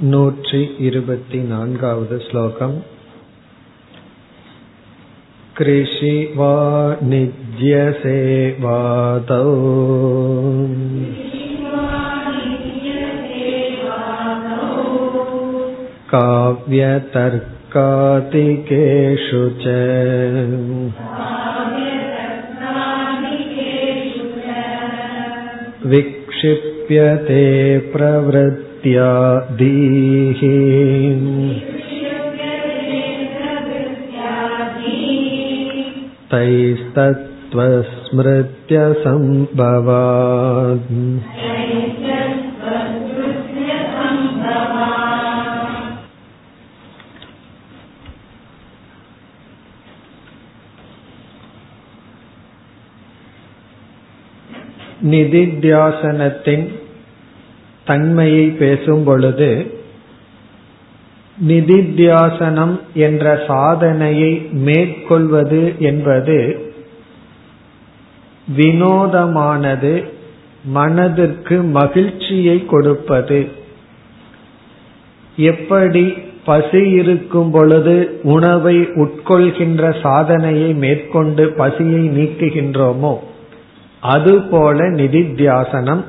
नूटि इरुपतिनान्कावद् श्लोकम् कृषिवाणिज्यसेवादौ काव्यतर्कादिकेषु च विक्षिप्यते प्रवृत् प्रवृत्त्यादीः तैस्तत्त्वस्मृत्य सम्भवात् நிதித்தியாசனத்தின் தன்மையை பேசும் பொழுது நிதித்தியாசனம் என்ற சாதனையை மேற்கொள்வது என்பது வினோதமானது மனதிற்கு மகிழ்ச்சியை கொடுப்பது. எப்படி பசி இருக்கும் பொழுது உணவை உட்கொள்கின்ற சாதனையை மேற்கொண்டு பசியை நீக்குகின்றோமோ அதுபோல நிதித்தியாசனம்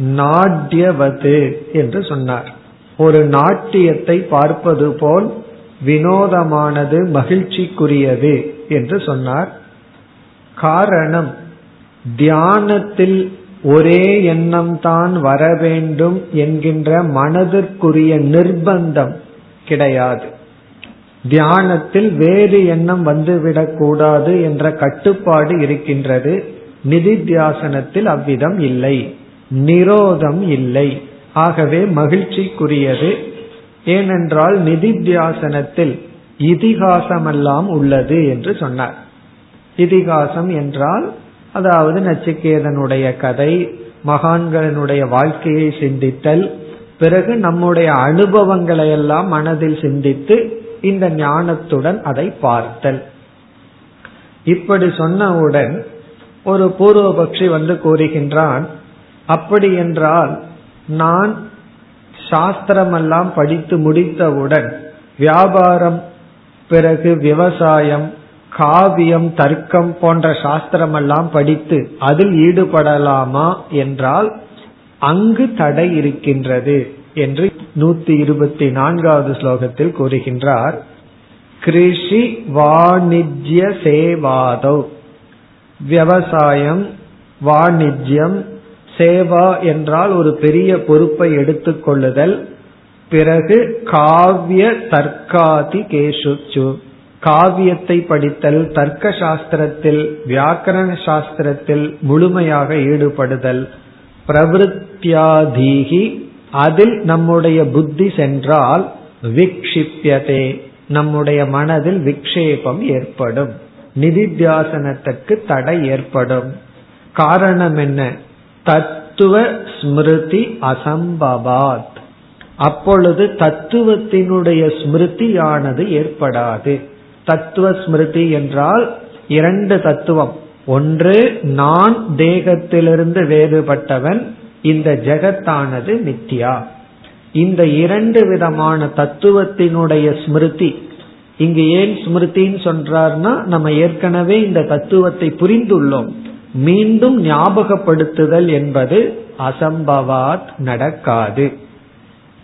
நாட்யவது என்று சொன்னார். ஒரு நாட்டியத்தை பார்ப்பது போல் வினோதமானது மகிழ்ச்சிக்குரியது என்று சொன்னார். காரணம் தியானத்தில் ஒரே எண்ணம் தான் வர வேண்டும் என்கின்ற மனதிற்குரிய நிர்பந்தம் கிடையாது. தியானத்தில் வேறு எண்ணம் வந்துவிடக் கூடாது என்ற கட்டுப்பாடு இருக்கின்றது. நிதித்தியாசனத்தில் அவ்விதம் இல்லை. நிரோதம் இல்லை. ஆகவே மகிழ்ச்சிக்குரியது. ஏனென்றால் நிதித்தியாசனத்தில் இதிகாசமெல்லாம் உள்ளது என்று சொன்னார். இதிகாசம் என்றால் அதாவது நச்சிகேதனுடைய கதை மகான்களினுடைய வாழ்க்கையை சிந்தித்தல் பிறகு நம்முடைய அனுபவங்களை எல்லாம் மனதில் சிந்தித்து இந்த ஞானத்துடன் அதை பார்த்தல். இப்படி சொன்னவுடன் ஒரு பூர்வபக்ஷி வந்து கூறுகின்றான் அப்படி என்றால் நான் சாஸ்திரமெல்லாம் படித்து முடித்தவுடன் வியாபாரம் பிறகு விவசாயம் காவியம் தர்க்கம் போன்ற சாஸ்திரமெல்லாம் படித்து அதில் ஈடுபடலாமா என்றால் அங்கு தடை இருக்கின்றது என்று நூத்தி இருபத்தி நான்காவது ஸ்லோகத்தில் கூறுகின்றார். கிருஷி வாணிஜ்ய சேவாதோ. விவசாயம் வாணிஜ்யம் சேவா என்றால் ஒரு பெரிய பொறுப்பை எடுத்துக்கொள்ளுதல் பிறகு காவிய தர்க்காதி கேசுச்சு காவியத்தை படித்தல் தர்க்க சாஸ்திரத்தில் வியாக்கரண சாஸ்திரத்தில் முழுமையாக ஈடுபடுதல். பிரவருத்தியாதீகி அதில் நம்முடைய புத்தி சென்றால் விக்ஷிப்பியதே நம்முடைய மனதில் விக்ஷேபம் ஏற்படும். நிதித்தியாசனத்துக்கு தடை ஏற்படும். காரணம் என்ன? தத்துவ ஸ்மிருதி அசம்பவாத். அப்பொழுது தத்துவத்தினுடைய ஸ்மிருதியானது ஏற்படாது. தத்துவ ஸ்மிருதி என்றால் இரண்டு தத்துவம். ஒன்று நான் தேகத்திலிருந்து வேறுபட்டவன் இந்த ஜெகத்தானது நித்யா இந்த இரண்டு விதமான தத்துவத்தினுடைய ஸ்மிருதி இங்கு ஏன் ஸ்மிருதின்னு சொல்றார்னா நம்ம ஏற்கனவே இந்த தத்துவத்தை புரிந்துள்ளோம். மீண்டும் ஞாபகப்படுத்துதல் என்பது அசம்பவாத் நடக்காது.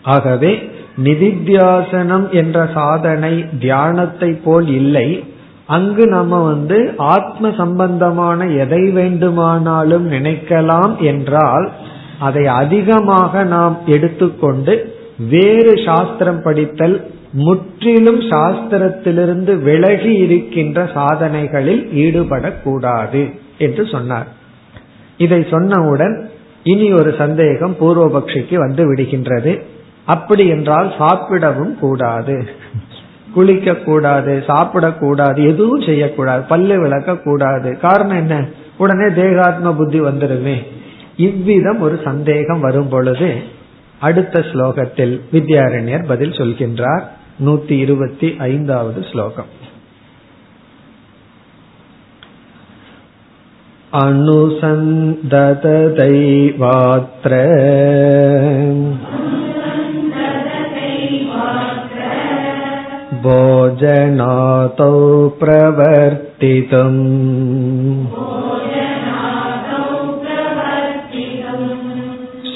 ஆகவே நிதித்தியாசனம் என்ற சாதனை தியானத்தை போல் இல்லை. அங்கு நம்ம வந்து ஆத்ம சம்பந்தமான எதை வேண்டுமானாலும் நினைக்கலாம் என்றால் அதை அதிகமாக நாம் எடுத்துக்கொண்டு வேறு சாஸ்திரம் படித்தல் முற்றிலும் சாஸ்திரத்திலிருந்து விலகி இருக்கின்ற சாதனைகளில் ஈடுபடக்கூடாது. என்று சொன்னார். இதை சொன்னவுடன் இனி ஒரு சந்தேகம் பூர்வபக்ஷிக்கு வந்து விடுகின்றது. அப்படி என்றால் சாப்பிடவும் கூடாது. குளிக்க கூடாது சாப்பிடக்கூடாது எதுவும் செய்யக்கூடாது பல்லு விளக்க கூடாது. காரணம் என்ன? உடனே தேகாத்ம புத்தி வந்துருமே இவ்விதம் ஒரு சந்தேகம் வரும் பொழுது அடுத்த ஸ்லோகத்தில் வித்யாரண்யர் பதில் சொல்கின்றார். நூத்தி இருபத்தி ஐந்தாவது ஸ்லோகம். अनुसन्दतदैवात्र भोजनातौ प्रवर्तितम्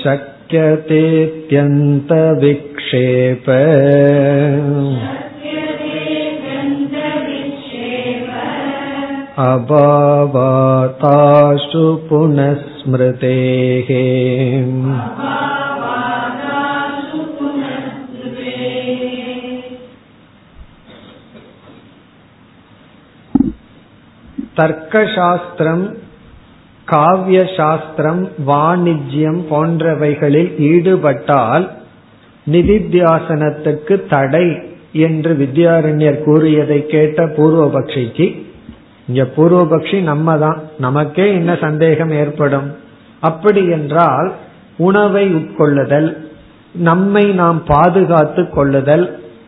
शक्यतेत्यन्तविक्षेप अभावाताशु पुनः स्मृतेः தர்க்கசாஸ்திரம் காவிய சாஸ்திரம் வாணிஜ்யம் போன்றவைகளில் ஈடுபட்டால் நிதித்தியாசனத்துக்கு தடை என்று வித்யாரண்யர் கூறியதை கேட்ட பூர்வபக்ஷிக்கு இங்க பூர்வபக்ஷி நம்ம தான் நமக்கே என்ன சந்தேகம் ஏற்படும்? அப்படி என்றால் உணவை உட்கொள்ளுதல் நம்மை நாம் பாதுகாத்து கொள்ளுதல்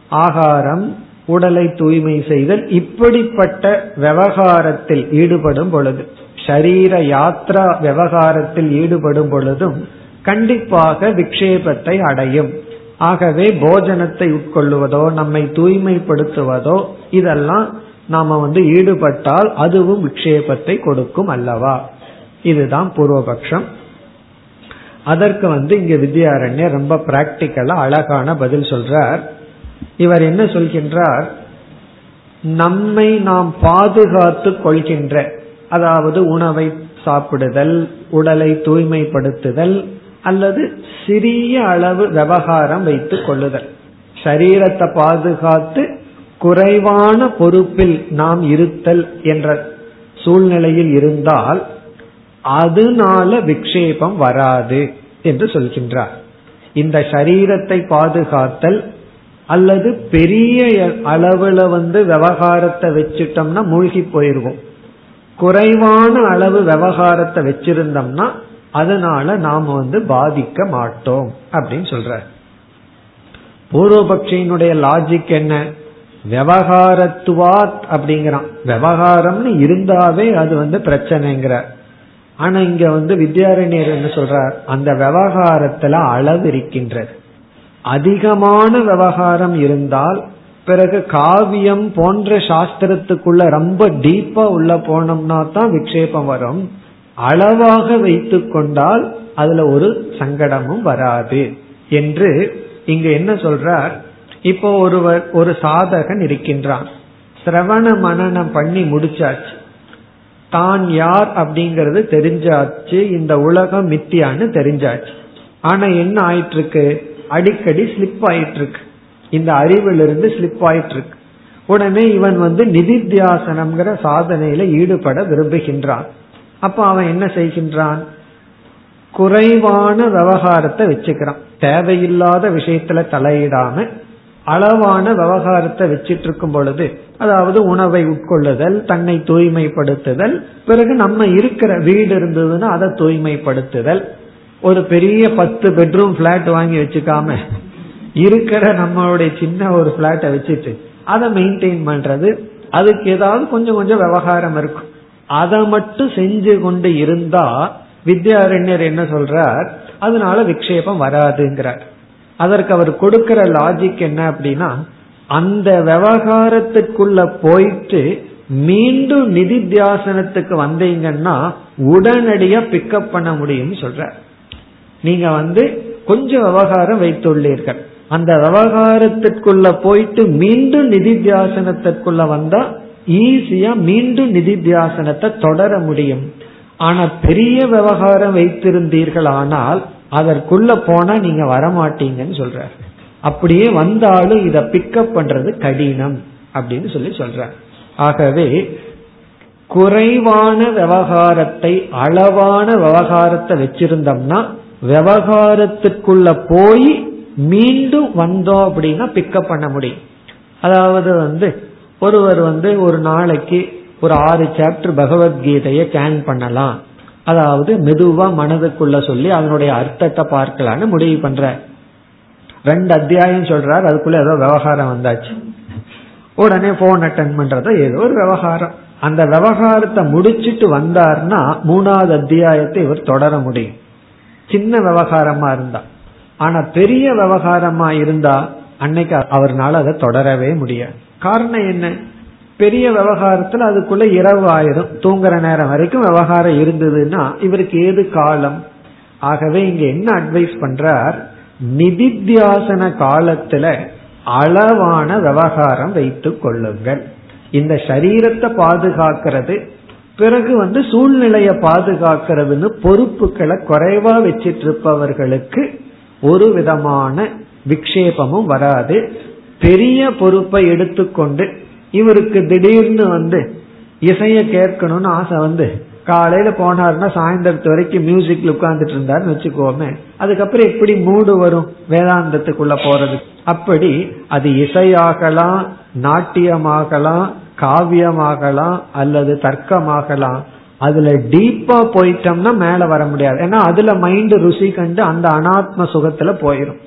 ஆகாரம் உடலை தூய்மை செய்தல் இப்படிப்பட்ட விவகாரத்தில் ஈடுபடும் பொழுது ஷரீர யாத்ரா விவகாரத்தில் ஈடுபடும் பொழுதும் கண்டிப்பாக விக்ஷேபத்தை அடையும். ஆகவே போஜனத்தை உட்கொள்ளுவதோ நம்மை தூய்மைப்படுத்துவதோ இதெல்லாம் நாம வந்து ஈடுபட்டால் அதுவும் விக்ஷேபத்தை கொடுக்கும் அல்லவா? இதுதான் பூர்வபக்ஷம். அதற்கு வந்து இங்க வித்யாரண்யர் ரொம்ப பிராக்டிக்கலா அழகான பதில் சொல்றார். இவர் என்ன சொல்கின்றார்? நம்மை நாம் பாதுகாத்து கொள்கின்ற அதாவது உணவை சாப்பிடுதல் உடலை தூய்மைப்படுத்துதல் அல்லது சிறிய அளவு விவகாரம் வைத்துக் கொள்ளுதல். சரீரத்தை பாதுகாத்து குறைவான பொறுப்பில் நாம் இருத்தல் என்ற சூழ்நிலையில் இருந்தால் அதனால விக்ஷேபம் வராது என்று சொல்கின்றார். இந்த சரீரத்தை பாதுகாத்தல் அல்லது பெரிய அளவுல வந்து விவகாரத்தை வச்சுட்டோம்னா மூழ்கி போயிருவோம். குறைவான அளவு விவகாரத்தை வச்சிருந்தோம்னா அதனால நாம் வந்து பாதிக்க மாட்டோம் அப்படின்னு சொல்ற பூர்வபக்ஷியினுடைய லாஜிக் என்ன? விவகாரத்துவாத் அப்படிங்கிறான். விவகாரம்னு இருந்தாவே அது வந்து பிரச்சனைங்கிற. ஆனா இங்க வந்து வித்யாரண்யர் என்ன சொல்றார்? அந்த விவகாரத்துல அளவு இருக்கின்றது. அதிகமான விவகாரம் இருந்தால் பிறகு காவியம் போன்ற சாஸ்திரத்துக்குள்ள ரொம்ப டீப்பா உள்ள போனோம்னா தான் விக்ஷேபம் வரும். அளவாக வைத்து கொண்டால் அதுல ஒரு சங்கடமும் வராது. என்று இங்க என்ன சொல்றார்? இப்போ ஒருவர் ஒரு சாதகன் இருக்கின்றான். சிரவண மனநம் பண்ணி முடிச்சாச்சு. தான் யார் அப்படிங்கறது தெரிஞ்சாச்சு. இந்த உலகம் மித்தியான்னு தெரிஞ்சாச்சு. ஆனா என்ன ஆயிட்டு இருக்கு அடிக்கடி ஸ்லிப் ஆயிட்டு இருக்கு இந்த அறிவிலிருந்து ஸ்லிப் ஆயிட்டு இருக்கு உடனே இவன் வந்து நிதித்தியாசனம்ங்கிற சாதனையில ஈடுபட விரும்புகின்றான். அப்ப அவன் என்ன செய்கின்றான்? குறைவான விவகாரத்தை வச்சுக்கிறான். தேவையில்லாத விஷயத்துல தலையிடாம அளவான விவகாரத்தை வச்சிட்டு இருக்கும் பொழுது அதாவது உணவை உட்கொள்ளுதல் தன்னை தூய்மைப்படுத்துதல் பிறகு நம்ம இருக்கிற வீடு இருந்ததுன்னா அதை தூய்மைப்படுத்துதல். ஒரு பெரிய பத்து பெட்ரூம் பிளாட் வாங்கி வச்சுக்காம இருக்கிற நம்மளுடைய சின்ன ஒரு பிளாட்டை வச்சுட்டு அதை மெயின்டைன் பண்றது. அதுக்கு ஏதாவது கொஞ்சம் கொஞ்சம் விவகாரம் இருக்கும். அதை மட்டும் செஞ்சு கொண்டு இருந்தா வித்யாரண்யர் என்ன சொல்றார்? அதனால விக்ஷேபம் வராதுங்கிறார். அதற்கு அவர் கொடுக்கிற லாஜிக் என்ன அப்படின்னா அந்த விவகாரத்துக்குள்ள போயிட்டு மீண்டும் நிதித்தியாசனத்துக்கு வந்தீங்கன்னா உடனடியா பிக்கப் பண்ண முடியும்னு சொல்ற. நீங்க வந்து கொஞ்சம் விவகாரம் வைத்துள்ளீர்கள். அந்த விவகாரத்திற்குள்ள போயிட்டு மீண்டும் நிதித்தியாசனத்திற்குள்ள வந்தா ஈஸியா மீண்டும் நிதித்தியாசனத்தை தொடர முடியும். ஆனா பெரிய விவகாரம் வைத்திருந்தீர்கள் ஆனால் அதற்குள்ள போனா நீங்க வரமாட்டீங்கன்னு சொல்ற அப்படியே வந்தாலும் இத பிக்கப் பண்றது கடினம் அப்படின்னு சொல்லி சொல்ற ஆகவே குறைவான விவகாரத்தை அளவான விவகாரத்தை வச்சிருந்தோம்னா விவகாரத்துக்குள்ள போய் மீண்டும் வந்தோம் அப்படின்னா பிக்கப் பண்ண முடியும். அதாவது வந்து ஒருவர் வந்து ஒரு நாளைக்கு ஒரு ஆறு சாப்டர் பகவத்கீதையை கேன் பண்ணலாம். அதாவது மெதுவா மனதுக்குள்ள சொல்லி அதனுடைய அர்த்தத்தை பார்க்கலான்னு முடிவு பண்ற. ரெண்டு அத்தியாயம் சொல்றாரு அதுக்குள்ள ஏதோ விவகாரம் வந்தாச்சு. உடனே போன் அட்டன் பண்றத ஏதோ ஒரு விவகாரம். அந்த விவகாரத்தை முடிச்சிட்டு வந்தார்னா மூணாவது அத்தியாயத்தை இவர் தொடர முடியும். சின்ன விவகாரமா இருந்தா. ஆனா பெரிய விவகாரமா இருந்தா அன்னைக்கு அவர்னால அதை தொடரவே முடியாது. காரணம் என்ன? பெரிய விவகாரத்துல அதுக்குள்ள இரவு ஆயிரும் தூங்குற நேரம் வரைக்கும் விவகாரம் இருந்ததுன்னா இவருக்கு ஏது காலம்? ஆகவே இங்க என்ன அட்வைஸ் பண்றார்? நிதித்தியாசன காலத்துல அளவான விவகாரம் வைத்துக் கொள்ளுங்கள். இந்த சரீரத்தை பாதுகாக்கிறது பிறகு வந்து சூழ்நிலைய பாதுகாக்கிறதுன்னு பொறுப்புகளை குறைவா வச்சிட்டு இருப்பவர்களுக்கு ஒரு விதமான விக்ஷேபமும் வராது. பெரிய பொறுப்பை எடுத்துக்கொண்டு இவருக்கு திடீர்னு வந்து இசைய கேட்கணும்னு ஆசை வந்து காலையில போனாருன்னா சாயந்தரத்து வரைக்கும் மியூசிக்ல உட்கார்ந்துட்டு இருந்தாருன்னு வச்சுக்கோமே அதுக்கப்புறம் எப்படி மூடு வரும் வேதாந்தத்துக்குள்ள போறது அப்படி அது இசையாகலாம் நாட்டியமாகலாம் காவியமாகலாம் அல்லது தர்க்கமாகலாம். அதுல டீப்பா போயிட்டோம்னா மேல வர முடியாது. ஏன்னா அதுல மைண்ட் ருசி கண்டு அந்த அனாத்ம சுகத்துல போயிடும்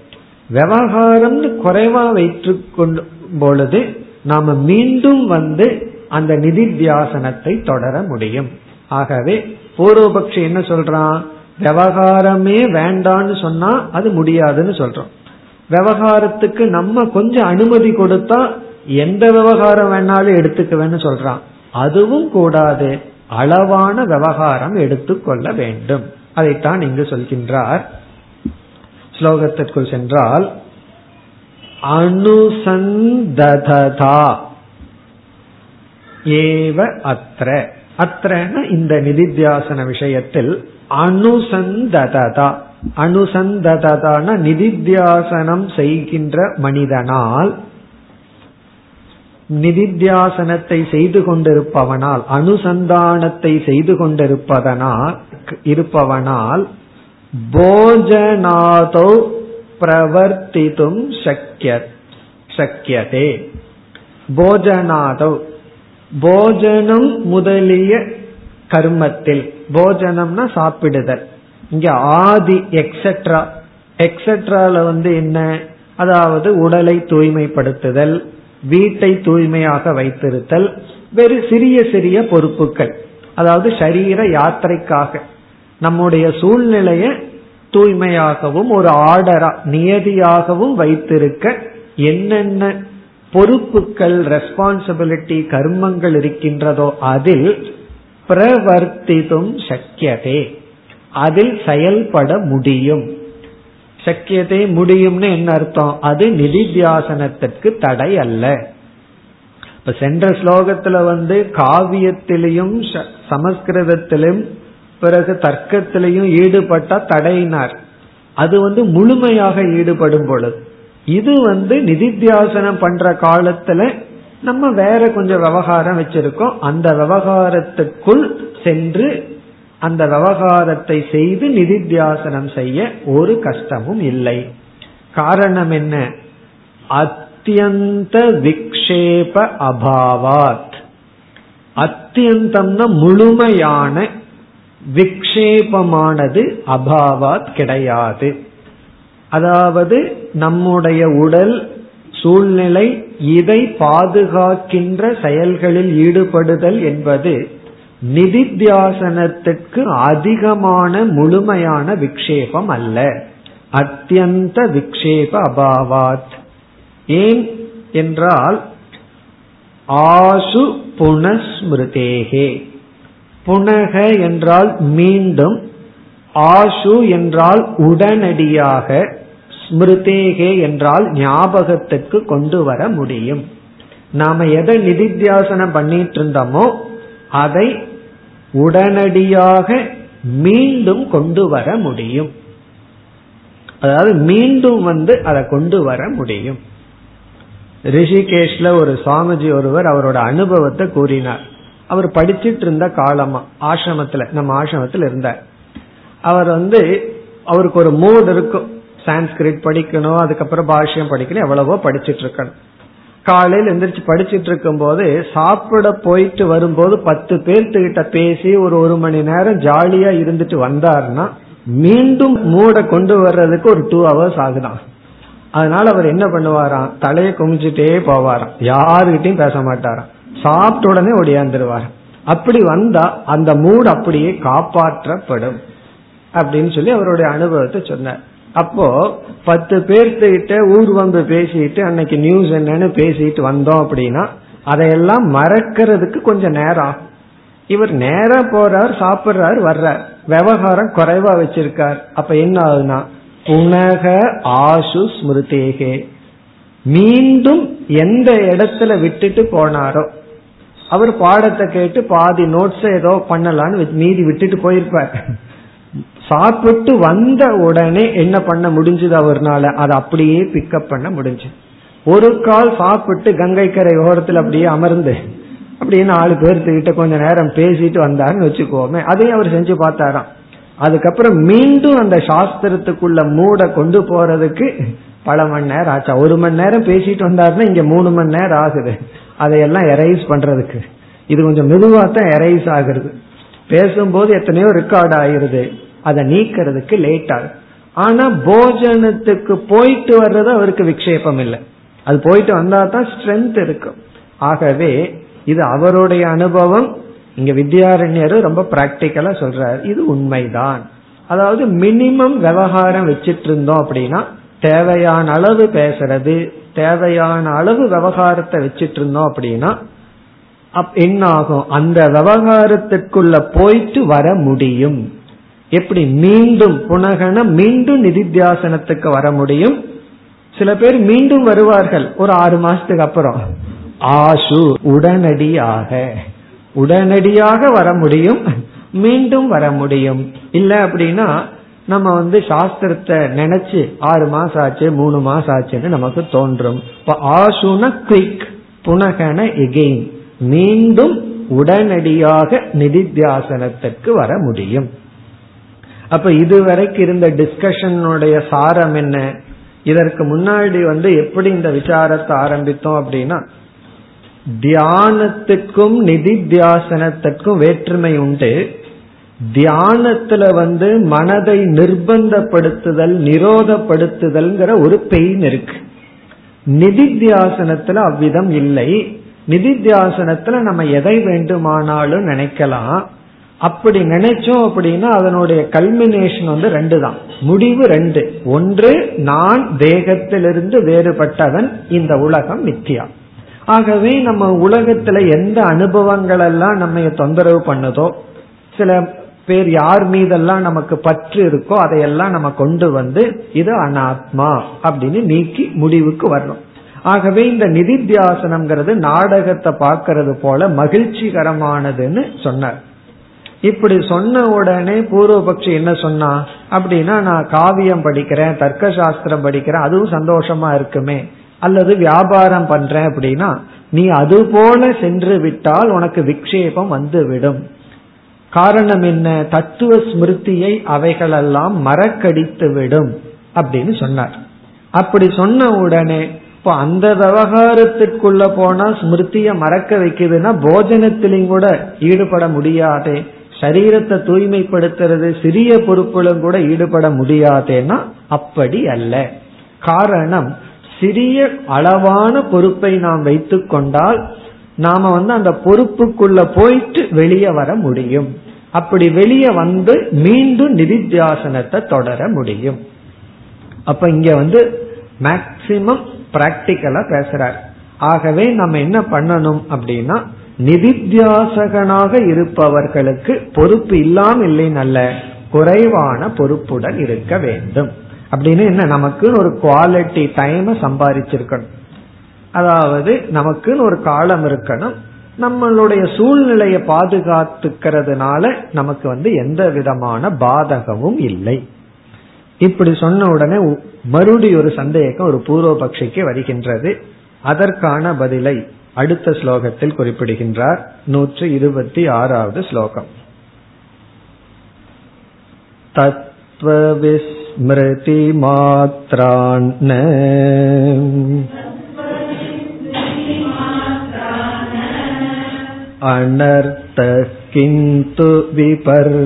விவகாரம்னு குறைவா வைத்து கொண்டு பொழுது நாம மீண்டும் வந்து அந்த நிதித்தியாசனத்தை தொடர முடியும். ஆகவே பூர்வபக்ஷி என்ன சொல்றான்? விவகாரமே வேண்டான்னு சொன்னா அது முடியாதுன்னு சொல்றோம். விவகாரத்துக்கு நம்ம கொஞ்சம் அனுமதி கொடுத்தா எந்த விவகாரம் வேணாலும் எடுத்துக்குவேன்னு சொல்றான். அதுவும் கூடாது. அளவான விவகாரம் எடுத்துக்கொள்ள வேண்டும். அதைத்தான் இங்கு சொல்கின்றார். ஸ்லோகத்திற்குள் சென்றால் அனுசந்ததா ஏவ அத்திர அத்திரன இந்த நிதித்தியாசன விஷயத்தில் அனுசந்ததா அனுசந்ததான நிதித்தியாசனம் செய்கின்ற மனிதனால் நிதித்தியாசனத்தை செய்து கொண்டிருப்பவனால் அனுசந்தானத்தை செய்து கொண்டிருப்பதனால் இருப்பவனால் போஜனாதோ பிரவர்த்தித்தும் சக்கிய சக்கியதே போஜனாதோ போஜனம் முதலிய கர்மத்தில் போஜனம்னா சாப்பிடுதல். இங்க ஆதி எக்ஸெட்ரா எக்ஸெட்ரால வந்து என்ன? அதாவது உடலை தூய்மைப்படுத்துதல் வீட்டை தூய்மையாக வைத்திருத்தல் வெறு சிறிய சிறிய பொறுப்புகள். அதாவது சரீர யாத்திரைக்காக. நம்முடைய சூழ்நிலையை தூய்மையாகவும் ஒரு ஆர்டரா நியதியாகவும் வைத்திருக்க என்னென்ன பொறுப்புகள் ரெஸ்பான்சிபிலிட்டி கர்மங்கள் இருக்கின்றதோ அதில் பிரவர்த்திதும் சக்கியதே. அதில் செயல்பட முடியும். சக்கியதே முடியும்னு என்ன அர்த்தம்? அது நிதித்தியாசனத்திற்கு தடை அல்ல. இப்ப சென்ற ஸ்லோகத்துல வந்து காவியத்திலையும் சமஸ்கிருதத்திலும் பிறகு தர்க்கத்திலையும் ஈடுபட்டா தடையினார். அது வந்து முழுமையாக ஈடுபடும் பொழுது. இது வந்து நிதித்தியாசனம் பண்ற காலத்துல நம்ம வேற கொஞ்சம் விவகாரம் வச்சிருக்கோம். அந்த விவகாரத்துக்குள் சென்று அந்த விவகாரத்தை செய்து நிதித்தியாசனம் செய்ய ஒரு கஷ்டமும் இல்லை. காரணம் என்ன? அத்தியந்த விக்ஷேப அபாவாத். அத்தியந்தம்னா முழுமையான விக்ஷேபமானது அபாவாத் கிடையாது. அதாவது நம்முடைய உடல் சூழ்நிலை இதை பாதுகாக்கின்ற செயல்களில் ஈடுபடுதல் என்பது நிதித்தியாசனத்திற்கு அதிகமான முழுமையான விக்ஷேபம் அல்ல. அத்தியந்த விக்ஷேப அபாவாத். ஏன் என்றால் ஆசு புனஸ்மிருதேகே. புனக என்றால் மீண்டும் ஆஷு என்றால் உடனடியாக ஸ்மிருதேகே என்றால் ஞாபகத்துக்கு கொண்டு வர முடியும். நாம எதை நிதித்தியாசனம் பண்ணிட்டு இருந்தோமோ அதை உடனடியாக மீண்டும் கொண்டு வர முடியும். அதாவது மீண்டும் வந்து அதை கொண்டு வர முடியும். ரிஷிகேஷ்ல ஒரு சுவாமிஜி ஒருவர் அவரோட அனுபவத்தை கூறினார். அவர் படிச்சிட்டு இருந்த காலமா ஆசிரமத்துல நம்ம ஆசிரமத்துல இருந்தார். அவர் வந்து அவருக்கு ஒரு மூட் இருக்கும். சான்ஸ்கிரிட் படிக்கணும் அதுக்கப்புறம் பாஷ்யம் படிக்கணும் எவ்வளவோ படிச்சிட்டு இருக்கணும். காலையில் எந்திரிச்சு படிச்சிட்டு இருக்கும் போது சாப்பிட போயிட்டு வரும்போது பத்து பேர்த்துக்கிட்ட பேசி ஒரு ஒரு மணி நேரம் ஜாலியா இருந்துட்டு வந்தாருன்னா மீண்டும் மூட கொண்டு வர்றதுக்கு ஒரு டூ ஹவர்ஸ் ஆகுதான். அதனால அவர் என்ன பண்ணுவாராம்? தலையை குமிச்சுட்டே போவாராம். யாருகிட்டையும் பேச மாட்டாராம். சாப்பிட்ட உடனே ஒடியாந்துருவார். அப்படி வந்தா அந்த மூடு அப்படியே காப்பாற்றப்படும் அப்படின்னு சொல்லி அவருடைய அனுபவத்தை சொன்னார். அப்போ பத்து பேர்த்துக்கிட்ட ஊர் வந்து பேசிட்டு அன்னைக்கு நியூஸ் என்னன்னு பேசிட்டு வந்தோம் அப்படின்னா அதையெல்லாம் மறக்கிறதுக்கு கொஞ்சம் நேரம் ஆகும். இவர் நேரா போறார் சாப்பிடுறாரு வர்றார். விவகாரம் குறைவா வச்சிருக்கார். அப்ப என்ன ஆகுதுன்னா புனக ஆசு ஸ்மிருதேகே. மீண்டும் எந்த இடத்துல விட்டுட்டு போனாரோ அவர் பாடத்தை கேட்டு பாதி நோட்ஸ் ஏதோ பண்ணலான்னு மீதி விட்டுட்டு போயிருப்பார். சாப்பிட்டு வந்த உடனே என்ன பண்ண முடிஞ்சது அவர்னால? அதை அப்படியே பிக்கப் பண்ண முடிஞ்சு. ஒரு கால் சாப்பிட்டு கங்கை கரை ஓரத்தில் அப்படியே அமர்ந்து அப்படியே நாலு பேர்த்துக்கிட்ட கொஞ்ச நேரம் பேசிட்டு வந்தாருன்னு வச்சுக்கோமே அதையும் அவர் செஞ்சு பார்த்தாராம். அதுக்கப்புறம் மீண்டும் அந்த சாஸ்திரத்துக்குள்ள மூட கொண்டு போறதுக்கு பல மணி நேரம் ஆச்சா. ஒரு மணி நேரம் பேசிட்டு வந்தாருன்னா இங்க மூணு மணி நேரம் ஆகுது. அதையெல்லாம் எரைஸ் பண்றதுக்கு. இது கொஞ்சம் மெதுவா தான் எரைஸ் ஆகுறது. பேசும்போது எத்தனையோ ரெக்கார்ட் ஆயிருது அதை நீக்கிறதுக்கு லேட் ஆகுது. ஆனா போஜனத்துக்கு போயிட்டு வர்றது அவருக்கு விக்ஷேபம் இல்லை. அது போயிட்டு வந்தா தான் ஸ்ட்ரென்த் இருக்கும் ஆகவே இது அவருடைய அனுபவம். இங்க வித்யாரண்யர் ரொம்ப பிராக்டிக்கலா சொல்றாரு. இது உண்மைதான். அதாவது மினிமம் விவகாரம் வச்சிட்டு இருந்தோம் அப்படின்னா தேவையான அளவு பேசுறது தேவையான அளவு விவகாரத்தை வச்சிட்டு இருந்தோம் அப்படின்னா என்ன ஆகும் அந்த விவகாரத்திற்குள்ள போயிட்டு வர முடியும். எப்படி? மீண்டும் புனகன மீண்டும் நிதித்தியாசனத்துக்கு வர முடியும். சில பேர் மீண்டும் வருவார்கள் ஒரு ஆறு மாசத்துக்கு அப்புறம். ஆசு உடனடியாக. உடனடியாக வர முடியும் மீண்டும் வர முடியும். இல்ல அப்படின்னா நம்ம வந்து சாஸ்திரத்தை நினைச்சு ஆறு மாசம் ஆச்சு மூணு மாசம் ஆச்சுன்னு நமக்கு தோன்றும். இப்ப ஆசுன குயிக் புனகன எகெயின் மீண்டும் உடனடியாக நிதித்தியாசனத்திற்கு வர முடியும். அப்ப இதுவரைக்கும் இருந்த டிஸ்கஷனுடைய சாரம் என்ன? இதற்கு முன்னாடி வந்து எப்படி இந்த விசாரத்தை ஆரம்பித்தோம் அப்படின்னா தியானத்துக்கும் நிதித்தியாசனத்துக்கும் வேற்றுமை உண்டு. தியானத்துல வந்து மனதை நிர்பந்தப்படுத்துதல் நிரோதப்படுத்துதல்ங்கிற ஒரு பெயின் இருக்கு. நிதித்தியாசனத்துல அவ்விதம் இல்லை. நிதித்தியாசனத்துல நம்ம எதை வேண்டுமானாலும் நினைக்கலாம். அப்படி நினைச்சோம் அப்படின்னா அதனுடைய கல்மினேஷன் வந்து ரெண்டு தான் முடிவு ரெண்டு. ஒன்று நான் தேகத்திலிருந்து வேறுபட்டவன். இந்த உலகம் மித்தியா. ஆகவே நம்ம உலகத்துல எந்த அனுபவங்கள் எல்லாம் நம்ம தொந்தரவு பண்ணுதோ சில பேர் யார் மீதெல்லாம் நமக்கு பற்று இருக்கோ அதையெல்லாம் நம்ம கொண்டு வந்து இது அனாத்மா அப்படின்னு நீக்கி முடிவுக்கு வரணும். ஆகவே இந்த நிதித்தியாசனம்ங்கிறது நாடகத்தை பார்க்கறது போல மகிழ்ச்சிகரமானதுன்னு சொன்னார். இப்படி சொன்ன உடனே பூர்வபக்ஷி என்ன சொன்னா அப்படின்னா நான் காவியம் படிக்கிறேன் தர்க்க சாஸ்திரம் படிக்கிறேன் அதுவும் சந்தோஷமா இருக்குமே. அல்லது வியாபாரம் பண்றேன் அப்படின்னா நீ அது போல சென்று விட்டால் உனக்கு விக்ஷேபம் வந்துவிடும் காரணம் என்ன? தத்துவ ஸ்மிருதியை அவைகளெல்லாம் மறக்கடித்து விடும் அப்படின்னு சொன்னார். அப்படி சொன்ன உடனே இப்போ அந்த விவகாரத்திற்குள்ள போனா ஸ்மிருதிய மறக்க வைக்குதுன்னா போஜனத்திலையும் கூட ஈடுபட முடியாதே. சரீரத்தை தூய்மைப்படுத்துறது சிறிய பொறுப்புகளும் கூட ஈடுபட முடியாதேன்னா அப்படி அல்ல. காரணம் சிறிய அளவான பொறுப்பை நாம் வைத்துக் கொண்டால் நாம வந்து அந்த பொறுப்புக்குள்ள போயிட்டு வெளியே வர முடியும். அப்படி வெளியே வந்து மீண்டும் நிதித்தியாசனத்தை தொடர முடியும். அப்ப இங்க வந்து மேக்சிமம் பிராக்டிக்கலா பேசுறார். ஆகவே நம்ம என்ன பண்ணணும் அப்படின்னா நிதித்தியாசகனாக இருப்பவர்களுக்கு பொறுப்பு இல்லாம இல்லை நல்ல குறைவான பொறுப்புடன் இருக்க வேண்டும். அப்படின்னு என்ன நமக்குன்னு ஒரு குவாலிட்டி டைம் சம்பாதிச்சிருக்கணும் அதாவது நமக்குன்னு ஒரு காலம் இருக்கணும். நம்மளுடைய சூழ்நிலையை பாதுகாத்துக்கிறதுனால நமக்கு வந்து எந்த விதமான பாதகமும் இல்லை. இப்படி சொன்ன உடனே மறுபடி ஒரு சந்தேகம் ஒரு பூர்வபக்ஷிக்கு வருகின்றது. அதற்கான பதிலை அடுத்த ஸ்லோகத்தில் குறிப்பிடுகின்றார். நூற்று இருபத்தி ஆறாவது ஸ்லோகம். தத்வவிஸ்மிருதி மாத்ரான். अनर्थ किन्तु विपर्ययात्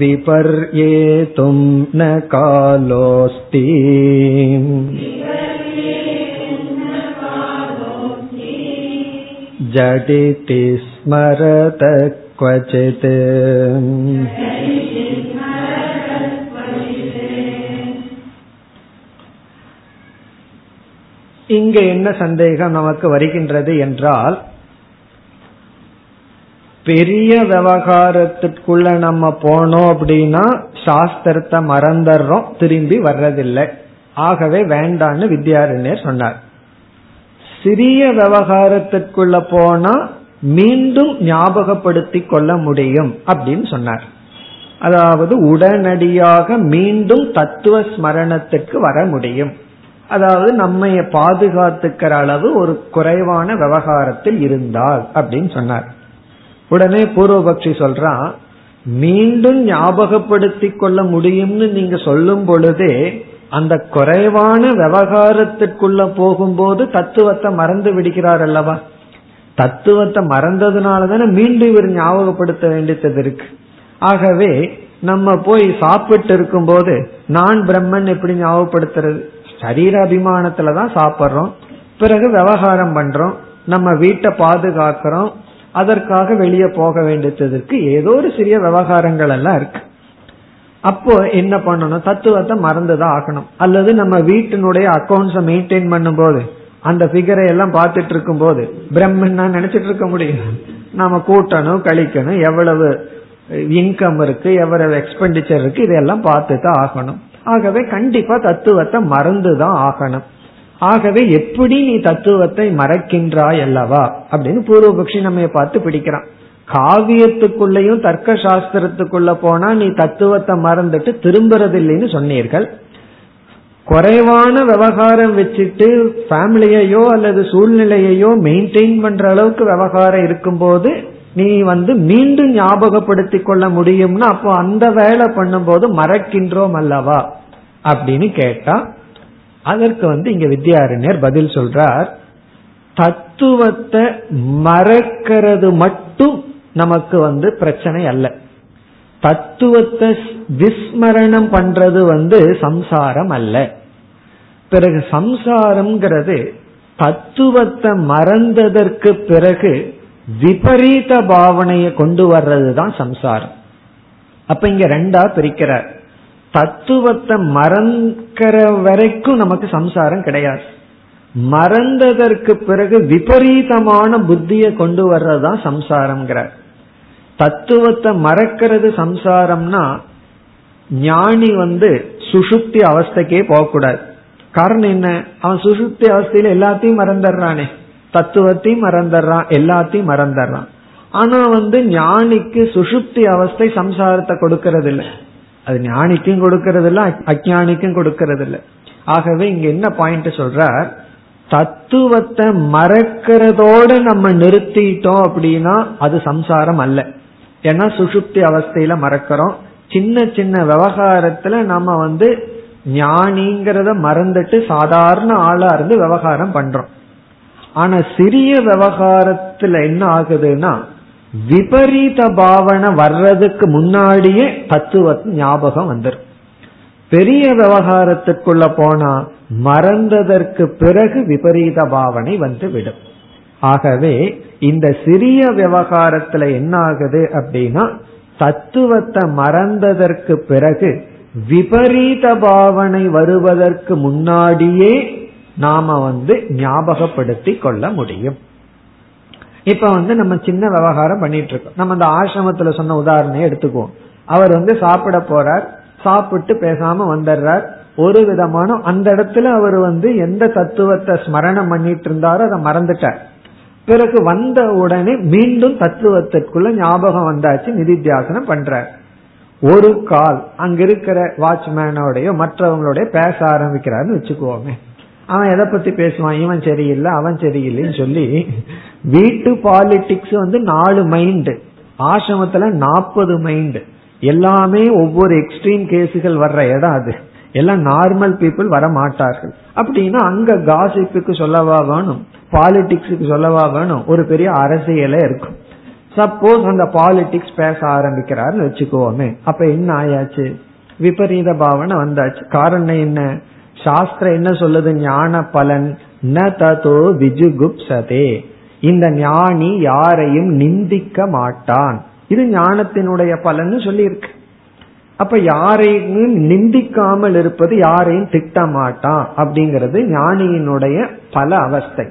विपर्येतुं न कालोऽस्ति जडिति स्मरत क्वचित् இங்க என்ன சந்தேகம் நமக்கு வருகின்றது என்றால் பெரிய விவகாரத்துக்குள்ள நம்ம போனோம் அப்படின்னா சாஸ்திரத்தை மறந்துடுறோம் திரும்பி வர்றதில்லை. ஆகவே வேண்டான்னு வித்யாரண்யர் சொன்னார். சிறிய விவகாரத்திற்குள்ள போனா மீண்டும் ஞாபகப்படுத்தி கொள்ள முடியும் அப்படின்னு சொன்னார். அதாவது உடனடியாக மீண்டும் தத்துவ ஸ்மரணத்துக்கு வர முடியும். அதாவது நம்மைய பாதுகாத்துக்கிற அளவு ஒரு குறைவான விவகாரத்தில் இருந்தால் அப்படின்னு சொன்னார். உடனே பூர்வபக்ஷி சொல்றான் மீண்டும் ஞாபகப்படுத்தி கொள்ள முடியும்னு நீங்க சொல்லும் பொழுதே அந்த குறைவான விவகாரத்திற்குள்ள போகும்போது தத்துவத்தை மறந்து விடுகிறார் அல்லவா? தத்துவத்தை மறந்ததுனால தானே மீண்டும் இவர் ஞாபகப்படுத்த வேண்டியது இருக்கு. ஆகவே நம்ம போய் சாப்பிட்டு இருக்கும் போது நான் பிரம்மன் எப்படி ஞாபகப்படுத்துறது? சரீர அபிமானத்துல தான் சாப்பிட்றோம். பிறகு விவகாரம் பண்றோம். நம்ம வீட்டை பாதுகாக்கிறோம். அதற்காக வெளியே போக வேண்டியதற்கு ஏதோ ஒரு சிறிய விவகாரங்கள் எல்லாம் இருக்கு. அப்போ என்ன பண்ணணும்? தத்துவத்தை மறந்துதான் ஆகணும். அல்லது நம்ம வீட்டினுடைய அக்கௌண்ட்ஸை மெயின்டைன் பண்ணும் போது அந்த பிகரை எல்லாம் பார்த்துட்டு இருக்கும் போது பிரம்மன் நினைச்சிட்டு இருக்க முடியும். நாம கூட்டணும் கழிக்கணும் எவ்வளவு இன்கம் இருக்கு எவ்வளவு எக்ஸ்பெண்டிச்சர் இருக்கு இதெல்லாம் பார்த்து தான் ஆகணும். ஆகவே கண்டிப்பா தத்துவத்தை மறந்துதான் ஆகணும். ஆகவே எப்படி நீ தத்துவத்தை மறக்கின்றாய் அல்லவா? அப்படின்னு பூர்வபக்ஷி நம்ம பார்த்து பிடிக்கிறான். காவியத்துக்குள்ளேயும் தர்க்க சாஸ்திரத்துக்குள்ள போனா நீ தத்துவத்தை மறந்துட்டு திரும்புறதில்லைன்னு சொன்னீர்கள். குறைவான விவகாரம் வச்சுட்டு ஃபேமிலியையோ அல்லது சூழ்நிலையையோ மெயின்டைன் பண்ற அளவுக்கு விவகாரம் இருக்கும்போது நீ வந்து மீண்டும் ஞாபகப்படுத்தி கொள்ள முடியும்னா அப்போ அந்த வேலை பண்ணும்போது மறக்கின்றோம் அல்லவா? அப்படின்னு கேட்டா அதற்கு வந்து இங்க வித்யாரண்யர் பதில் சொல்றார் தத்துவத்தை மறக்கிறது மட்டும் நமக்கு வந்து பிரச்சனை அல்ல. தத்துவத்தை விஸ்மரணம் பண்றது வந்து சம்சாரம் அல்ல. பிறகு சம்சாரம்ங்கிறது தத்துவத்தை மறந்ததற்கு பிறகு விபரீத பாவனையை கொண்டு வர்றதுதான் சம்சாரம். அப்ப இங்க ரெண்டா பிரிக்கிறார் தத்துவத்தை மறக்கிற வரைக்கும் நமக்கு சம்சாரம் கிடையாது. மறந்ததற்கு பிறகு விபரீதமான புத்தியை கொண்டு வர்றதுதான் சம்சாரம்ங்கிறார் தத்துவத்தை மறக்கிறது சம்சாரம்னா ஞானி வந்து சுசுப்தி அவஸ்தைக்கே போகக்கூடாது. காரணம் என்ன? அவன் சுசுப்தி அவஸ்தையில எல்லாத்தையும் மறந்துடுறானே. தத்துவத்தையும் மறந்துடுறான் எல்லாத்தையும் மறந்துடுறான். ஆனா வந்து ஞானிக்கு சுசுப்தி அவஸ்தை சம்சாரத்தை கொடுக்கறது இல்லை அது ஞானிக்கும் கொடுக்கறது இல்ல அஜானிக்கும் கொடுக்கறது இல்ல ஆகவே இங்க என்ன பாயிண்ட் சொல்றார்? தத்துவத்தை மறக்கிறதோட நம்ம நிறுத்திட்டோம் அப்படின்னா அது சம்சாரம் அல்ல. ஏன்னா சுசுப்தி அவஸ்தையில மறக்கிறோம். சின்ன சின்ன விவகாரத்துல நம்ம வந்து ஞானிங்கிறத மறந்துட்டு சாதாரண ஆளா இருந்து விவகாரம் பண்றோம். ஆனா சிறிய விவகாரத்துல என்ன ஆகுதுன்னா விபரீத பாவனை வர்றதுக்கு முன்னாடியே தத்துவ ஞாபகம் வந்துடும் பெரிய விவகாரத்துக்குள்ள போனா மறந்ததற்கு பிறகு விபரீத பாவனை வந்து விடும். ஆகவே இந்த சிறிய விவகாரத்துல என்ன ஆகுது அப்படின்னா தத்துவத்தை மறந்ததற்கு பிறகு விபரீத பாவனை வருவதற்கு முன்னாடியே நாம வந்து ஞாபகப்படுத்தி கொள்ள முடியும். இப்ப வந்து நம்ம சின்ன விவகாரம் பண்ணிட்டு இருக்கோம். நம்ம அந்த ஆசிரமத்துல சொன்ன உதாரணம் எடுத்துக்குவோம். அவர் வந்து சாப்பிட போறார் சாப்பிட்டு பேசாம வந்துடுறார். ஒரு விதமான அந்த இடத்துல அவர் வந்து எந்த தத்துவத்தை ஸ்மரணம் பண்ணிட்டு இருந்தாரோ அதை மறந்துட்டார். பிறகு வந்த உடனே மீண்டும் தத்துவத்திற்குள்ள ஞாபகம் வந்தாச்சு நிதித்தியாசனம் பண்றார். ஒரு கால் அங்க இருக்கிற வாட்ச்மேனோடய மற்றவங்களுடைய பேச ஆரம்பிக்கிறாருன்னு வச்சுக்குவோமே அவன் எதை பத்தி பேசுவான்? இவன் சரியில்லை அவன் சரியில்லைன்னு சொல்லி வீட்டு பாலிடிக்ஸ் வந்து நாலு மைண்டு ஆசிரமத்துல நாற்பது மைண்டு எல்லாமே ஒவ்வொரு எக்ஸ்ட்ரீம் கேஸுகள் வர்ற இடம் அது. எல்லாம் நார்மல் பீப்புள் வர மாட்டார்கள் அப்படின்னா அங்க காசிப்புக்கு சொல்லவா வேணும்? பாலிடிக்ஸுக்கு சொல்லவா வேணும்? ஒரு பெரிய அரசியலே இருக்கும். சப்போஸ் அந்த பாலிடிக்ஸ் பேச ஆரம்பிக்கிறாருன்னு வச்சுக்கோமே. அப்ப என்ன ஆயாச்சு? விபரீத பாவனை வந்தாச்சு. காரணம் என்ன? சாஸ்திரம் என்ன சொல்லுது? ஞான பலன். ந ததோ விஜுகுப்சதே இந்த ஞானி யாரையும் நிந்திக்க மாட்டான். இது ஞானத்தினுடைய பலன் சொல்லியிருக்கு. அப்ப யாரையும் நிந்திக்காமல் இருப்பது யாரையும் திட்ட மாட்டான் அப்படிங்கிறது ஞானியினுடைய பல அவஸ்தை.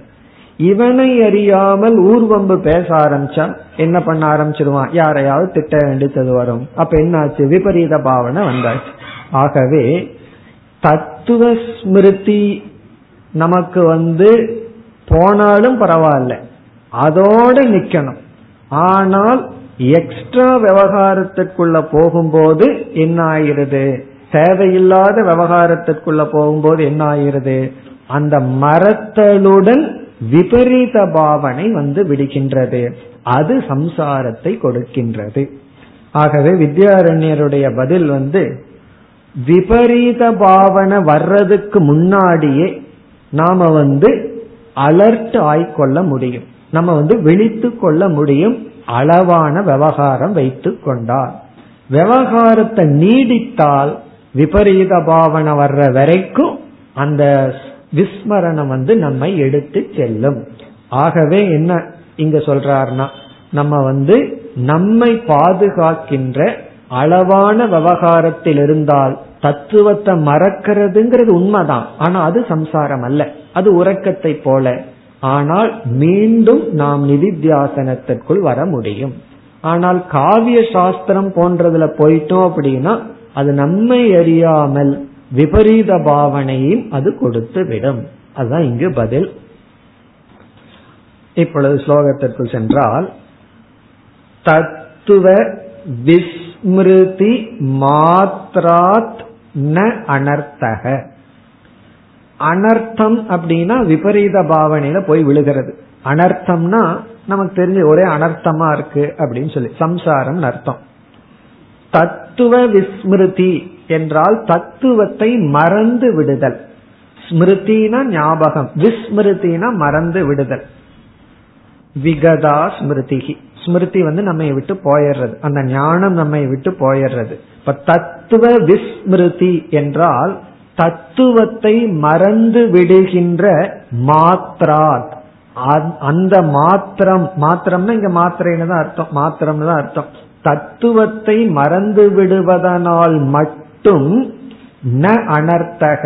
இவனை அறியாமல் ஊர்வம்பு பேச ஆரம்பிச்சா என்ன பண்ண ஆரம்பிச்சிருவான்? யாரையாவது திட்ட வேண்டியது வரும். அப்ப என்னாச்சு? விபரீத பாவனை வந்தாச்சு. ஆகவே தத்துவ ஸ்மிருதி நமக்கு வந்து போனாலும் பரவாயில்ல. அதோட நிக்கணும். ஆனால் எக்ஸ்ட்ரா விவகாரத்திற்குள்ள போகும்போது என்ன ஆயிருது தேவையில்லாத விவகாரத்திற்குள்ள போகும்போது என்ன ஆயிருது அந்த மரத்தலுடன் விபரீத பாவனை வந்து விடுகின்றது. அது சம்சாரத்தை கொடுக்கின்றது. ஆகவே வித்யாரண்யருடைய பதில் வந்து விபரீத பாவனை வர்றதுக்கு முன்னாடியே நாம வந்து அலர்ட் ஆய்கொள்ள முடியும். நம்ம வந்து விழித்து கொள்ள முடியும். அளவான விவகாரம் வைத்து கொண்டால். விவகாரத்தை நீடித்தால் விபரீத பாவனை வர்ற வரைக்கும் அந்த விஸ்மரணம் வந்து நம்மை எடுத்து செல்லும். ஆகவே என்ன இங்க சொல்றாருன்னா நம்ம வந்து நம்மை பாதுகாக்கின்ற அளவான விவகாரத்தில் இருந்தால் தத்துவத்தை மறக்கிறதுங்கிறது உண்மைதான். ஆனா அது சம்சாரம் அல்ல அது உறக்கத்தை போல. ஆனால் மீண்டும் நாம் நிதித்தியாசனத்திற்குள் வர முடியும். ஆனால் காவிய சாஸ்திரம் போன்றதுல போயிட்டோம் அப்படின்னா அது நம்மை அறியாமல் விபரீத பாவனையும் அது கொடுத்து விடும் அதுதான் இங்கு பதில். இப்பொழுது ஸ்லோகத்திற்குள் சென்றால் தத்துவ ஸ்மிருதி மாத்ராத் ந அனர்த்தக. அனர்த்தம் அப்படின்னா விபரீத பாவனையில போய் விழுகிறது. அனர்த்தம்னா நமக்கு தெரிஞ்ச ஒரே அனர்த்தமா இருக்கு அப்படின்னு சொல்லி சம்சாரம் அர்த்தம். தத்துவ விஸ்மிருதி என்றால் தத்துவத்தை மறந்து விடுதல். ஸ்மிருதினா ஞாபகம் விஸ்மிருதினா மறந்து விடுதல். விகதா ஸ்மிருதிகி ஸ்மிருதி வந்து நம்ம விட்டு போயிடுறது. அந்த ஞானம் நம்மை விட்டு போயிடுறது. இப்ப தத்துவ விஸ்மிருதி என்றால் தத்துவத்தை மறந்து விடுகின்ற மாத்ரா அந்த மாத்திரம் மாத்திரம்னா இங்க மாத்திரைன்னு தான் அர்த்தம். மாத்திரம்னு தான் அர்த்தம். தத்துவத்தை மறந்து விடுவதனால் மட்டும் ந அனர்த்தக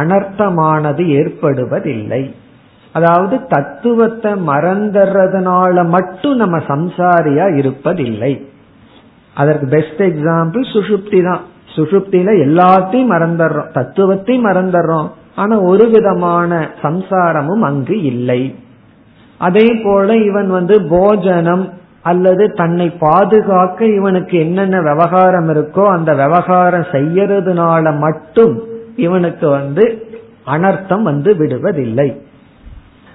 அனர்த்தமானது ஏற்படுவதில்லை. அதாவது தத்துவத்தை மறந்துறதுனால மட்டும் நம்ம சம்சாரியா இருப்பதில்லை. அதற்கு பெஸ்ட் எக்ஸாம்பிள் சுஷுப்தி தான். சுஷுப்தியில எல்லாத்தையும் மறந்துடுறோம் தத்துவத்தையும் மறந்துடுறோம் ஆனா ஒரு விதமான சம்சாரமும் அங்கு இல்லை. அதே போல இவன் வந்து போஜனம் அல்லது தன்னை பாதுகாக்க இவனுக்கு என்னென்ன விவகாரம் இருக்கோ அந்த விவகாரம் செய்யறதுனால மட்டும் இவனுக்கு வந்து அனர்த்தம் வந்து விடுவதில்லை.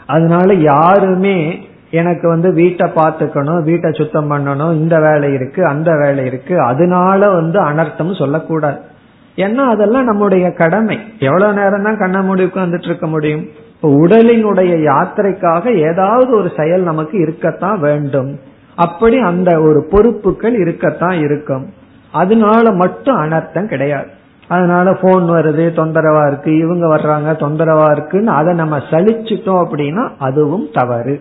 அதனால யாருமே எனக்கு வந்து வீட்டை பார்த்துக்கணும் வீட்டை சுத்தம் பண்ணணும் இந்த வேலை இருக்கு அந்த வேலை இருக்கு அதனால வந்து அனர்த்தம் சொல்லக்கூடாது. ஏன்னா அதெல்லாம் நம்முடைய கடமை. எவ்வளவு நேரம் தான் கண்ண மூடி உட்கார்ந்துட்டு இருக்க முடியும்? உடலினுடைய யாத்திரைக்காக ஏதாவது ஒரு செயல் நமக்கு இருக்கத்தான் வேண்டும். அப்படி அந்த ஒரு பொறுப்புகள் இருக்கத்தான் இருக்கும். அதனால மட்டும் அனர்த்தம் கிடையாது. அதனால போன் வருது தொந்தரவா இருக்கு இவங்க வர்றாங்க தொந்தரவா இருக்குன்னு அதை நம்ம சலிச்சுட்டோம் அப்படின்னா அதுவும் தவறு.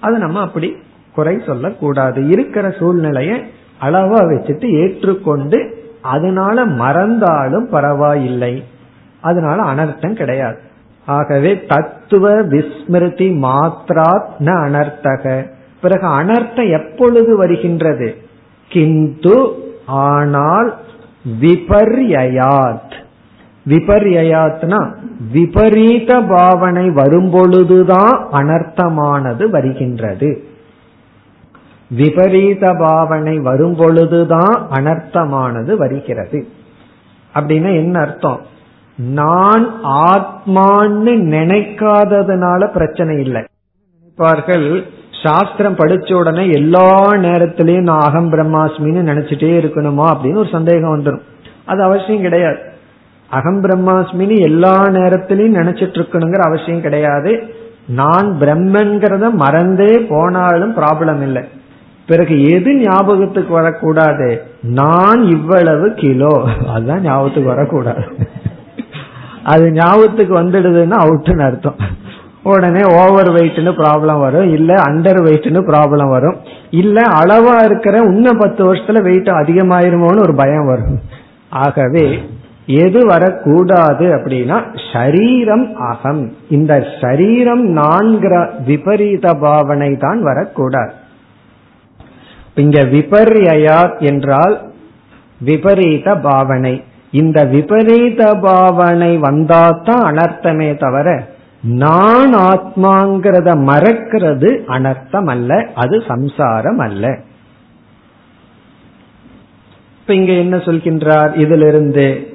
அது நம்ம அப்படி குறை சொல்லக்கூடாது. இருக்கிற சூழ்நிலையை அளவா வச்சுட்டு ஏற்றுக்கொண்டு அதனால மறந்தாலும் பரவாயில்லை. அதனால அனர்த்தம் கிடையாது. ஆகவே தத்துவ விஸ்மிருதி மாத்ரா ந அனர்த்தக. பிறகு அனர்த்தம் எப்பொழுது வருகின்றது? கிந்து ஆனால் விபர்யாத் விபர்யாத்னா விபரீத பாவனை வரும்பொழுதுதான் அனர்த்தமானது வருகின்றது. விபரீத பாவனை வரும்பொழுதுதான் அனர்த்தமானது வருகிறது. அப்படின்னா என்ன அர்த்தம்? நான் ஆத்மான்னு நினைக்காததுனால பிரச்சனை இல்லை. நினைப்பார்கள் சாஸ்திரம் படிச்ச உடனே எல்லா நேரத்திலையும் நான் அகம் பிரம்மாஸ்மின்னு நினைச்சிட்டே இருக்கணுமா அப்படின்னு ஒரு சந்தேகம் வந்துடும் அது அவசியம் கிடையாது. அகம் பிரம்மாஸ்மின்னு எல்லா நேரத்திலையும் நினைச்சிட்டு இருக்கணுங்கிற அவசியம் கிடையாது. நான் பிரம்மன்கிறத மறந்தே போனாலும் ப்ராப்ளம் இல்லை. பிறகு எது ஞாபகத்துக்கு வரக்கூடாது? நான் இவ்வளவு கிலோ. அதுதான் ஞாபகத்துக்கு வரக்கூடாது. அது ஞாபகத்துக்கு வந்துடுதுன்னா அவுட்டுன்னு அர்த்தம். உடனே ஓவர் வெயிட்னு ப்ராப்ளம் வரும். இல்ல அண்டர் வெயிட்னு ப்ராப்ளம் வரும். இல்ல அளவா இருக்கிற இன்னும் பத்து வருஷத்துல வெயிட் அதிகமாயிருமோன்னு ஒரு பயம் வரும். ஆகவே எது வரக்கூடாது அப்படின்னா ஷரீரம் அகம். இந்த ஷரீரம் நான்கிற விபரீத பாவனை தான் வரக்கூடாது. இங்க விபர்யா என்றால் விபரீத பாவனை. இந்த விபரீத பாவனை வந்தாதான் அனர்த்தமே தவிர நான் ஆத்மாங்கிறத மறக்கிறது அனர்த்தம் அல்ல அது சம்சாரம் அல்ல இப்ப இங்க என்ன சொல்கின்றார்? இதிலிருந்து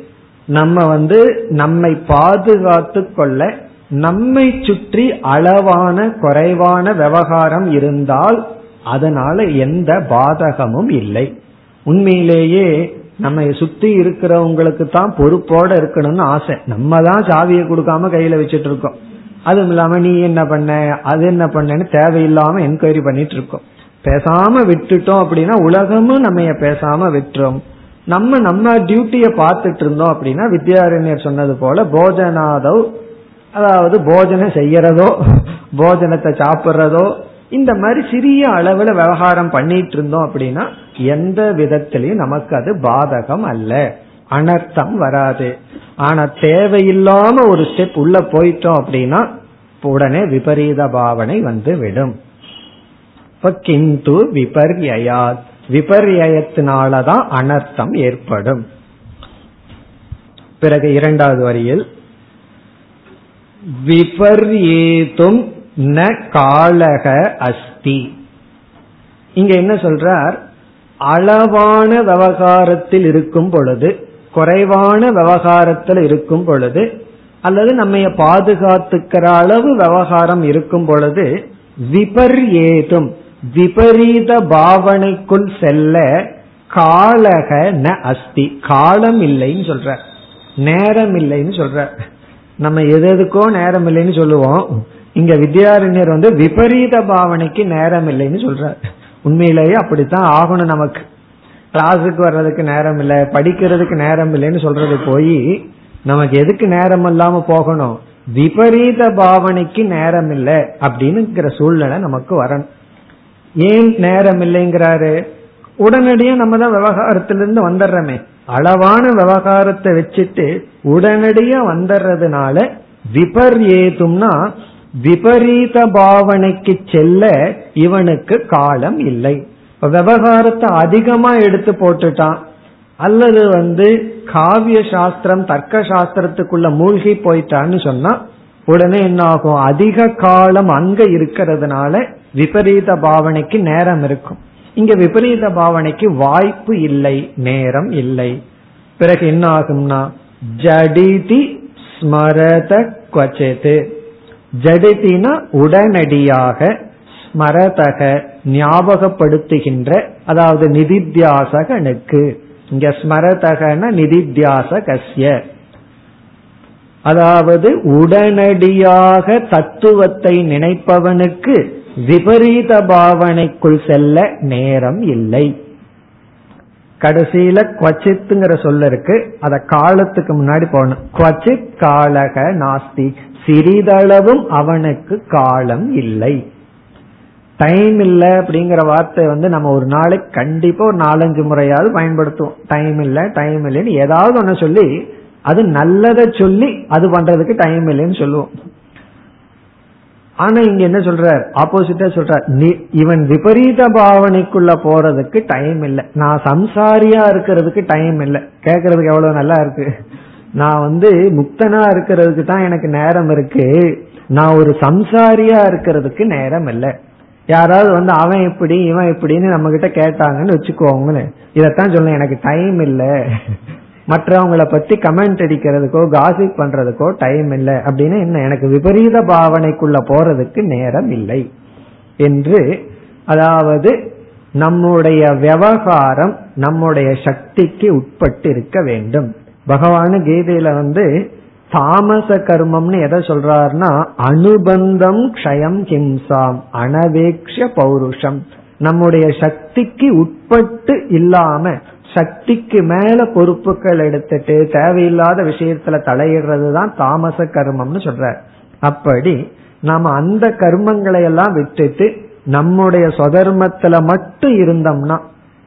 நம்ம வந்து நம்மை பாதுகாத்து கொள்ள நம்மை சுற்றி அளவான குறைவான விவகாரம் இருந்தால் அதனால எந்த பாதகமும் இல்லை. உண்மையிலேயே நம்ம சுத்தி இருக்கிறவங்களுக்கு தான் பொறுப்போட இருக்கணும்னு ஆசை. நம்ம தான் சாவியை கொடுக்காம கையில வச்சிட்டு இருக்கோம். அதுவும் இல்லாம நீ என்ன பண்ண அது என்ன பண்ணன்னு தேவையில்லாம என்கொயரி பண்ணிட்டு இருக்கோம். பேசாம விட்டுட்டோம் அப்படின்னா உலகமும் நம்ம பேசாம விட்டுரும். நம்ம நம்ம டியூட்டியை பார்த்துட்டு இருந்தோம் அப்படின்னா வித்யாரண்யர் சொன்னது போல போஜனாதவ் அதாவது போஜனம் செய்யறதோ போஜனத்தை சாப்பிட்றதோ இந்த மாதிரி சிறிய அளவுல விவகாரம் பண்ணிட்டு இருந்தோம் அப்படின்னா எந்த விதத்திலையும் நமக்கு அது பாதகம் அல்ல. அனர்த்தம் வராது. ஆனா தேவையில்லாம ஒரு ஸ்டெப் உள்ள போயிட்டோம் அப்படின்னா உடனே விபரீத பாவனை வந்து விடும். கிந்து விபர்யாத் விபர்யத்தினாலதான் அனர்த்தம் ஏற்படும். பிறகு இரண்டாவது வரியில் விபர்யேதும் ந காலக அஸ்தி. இங்க என்ன சொல்றார்? அளவான விவகாரத்தில் இருக்கும் பொழுது குறைவான விவகாரத்தில் இருக்கும் பொழுது அல்லது நம்ம பாதுகாத்துக்கிற அளவு விவகாரம் இருக்கும் பொழுது விபர்யேதும் விபரீத பாவனைக்குள் செல்ல காலக ந அஸ்தி காலம் இல்லைன்னு சொல்ற. நேரம் இல்லைன்னு சொல்ற. நம்ம எது எதுக்கோ நேரம் இல்லைன்னு சொல்லுவோம். இங்க வித்யாரண்யர் வந்து விபரீத பாவனைக்கு நேரம் இல்லைன்னு சொல்ற உண்மையிலேயே அப்படித்தான் ஆகணும் நமக்கு. கிளாஸுக்கு வர்றதுக்கு நேரம் இல்லை படிக்கிறதுக்கு நேரம் இல்லைன்னு சொல்றது போய் நமக்கு எதுக்கு நேரம் இல்லாம போகணும்? விபரீத பாவனைக்கு நேரம் இல்லை அப்படின்னுங்கிற சூழ்நிலை நமக்கு வரணும். ஏன் நேரம் இல்லைங்கிறாரு? உடனடியே நம்ம தான் விவகாரத்திலிருந்து வந்துடுறோமே. அளவான விவகாரத்தை வச்சுட்டு உடனடியா வந்துடுறதுனால விபர்யேதும்னா விபரீத பாவனைக்கு செல்ல இவனுக்கு காலம் இல்லை. விவகாரத்தை அதிகமா எடுத்து போட்டுட்டான். அல்லது வந்து காவிய சாஸ்திரம் தர்க்க சாஸ்திரத்துக்குள்ள மூழ்கி போயிட்டான்னு சொன்னா உடனே என்ன ஆகும் அதிக காலம் அங்க இருக்கிறதுனால விபரீத பாவனைக்கு நேரம் இருக்கும். இங்க விபரீத பாவனைக்கு வாய்ப்பு இல்லை நேரம் இல்லை. பிறகு என்ன ஆகும்னா ஜடிதி ஸ்மரத கொச்சது ஜடிதினா உடனடியாக ஸ்மரதக. ஞாபகப்படுத்துகின்ற அதாவது நிதித்தியாசகனுக்கு. இங்க ஸ்மரதகன நிதித்தியாசகசிய அதாவது உடனடியாக தத்துவத்தை நினைப்பவனுக்கு விபரீத பாவனைக்குள் செல்ல நேரம் இல்லை. கடைசியில குவச்சித்துங்கிற சொல்ல இருக்கு. அத காலத்துக்கு முன்னாடி போகணும் குவச்சித் காலக நாஸ்தி. சிறிதளவும் அவனுக்கு காலம் இல்லை. டைம் இல்ல அப்படிங்கிற வார்த்தை வந்து நம்ம ஒரு நாளைக்கு கண்டிப்பா ஒரு நாலஞ்சு முறையாவது பயன்படுத்துவோம். டைம் இல்ல டைம் இல்லைன்னு ஏதாவது ஒண்ணு சொல்லி அது நல்லதை சொல்லி அது பண்றதுக்கு டைம் இல்லைன்னு சொல்லுவோம். ஆனா இங்க என்ன சொல்ற ஆப்போசிட்டா சொல்ற இவன் விபரீத பாவனைக்குள்ள போறதுக்கு டைம் இல்லை. நான் சம்சாரியா இருக்கிறதுக்கு டைம் இல்லை. கேக்குறதுக்கு எவ்வளவு நல்லா இருக்கு. நான் வந்து முக்தனா இருக்கிறதுக்கு தான் எனக்கு நேரம் இருக்கு. நான் ஒரு சம்சாரியா இருக்கிறதுக்கு நேரம் இல்லை. யாராவது வந்து அவன் எப்படி இவன் எப்படின்னு நம்ம கிட்ட கேட்டாங்கன்னு வச்சுக்கோங்களேன். இதத்தான் சொல்ல எனக்கு டைம் இல்லை. மற்றவங்களை பத்தி கமெண்ட் அடிக்கிறதுக்கோ காசிப் பண்றதுக்கோ டைம் இல்லை. அப்படின்னு என்ன எனக்கு விபரீத பாவனைக்குள்ள போறதுக்கு நேரம் இல்லை. என்று அதாவது நம்முடைய விவகாரம் நம்முடைய சக்திக்கு உட்பட்டு இருக்க வேண்டும். பகவான கீதையில வந்து தாமச கர்மம்னு எதை சொல்றாருன்னா அனுபந்தம் க்ஷயம் ஹிம்சாம் அனவேக்ஷ பௌருஷம். நம்முடைய சக்திக்கு உட்பட்டு இல்லாம சக்திக்கு மேல பொறுப்புகள் எடுத்துட்டு தேவையில்லாத விஷயத்துல தலையிடுறது தான் தாமச கர்மம்னு சொல்ற அப்படி நாம அந்த கர்மங்களை எல்லாம் விட்டுட்டு நம்முடைய சொதர்மத்துல மட்டும் இருந்தோம்னா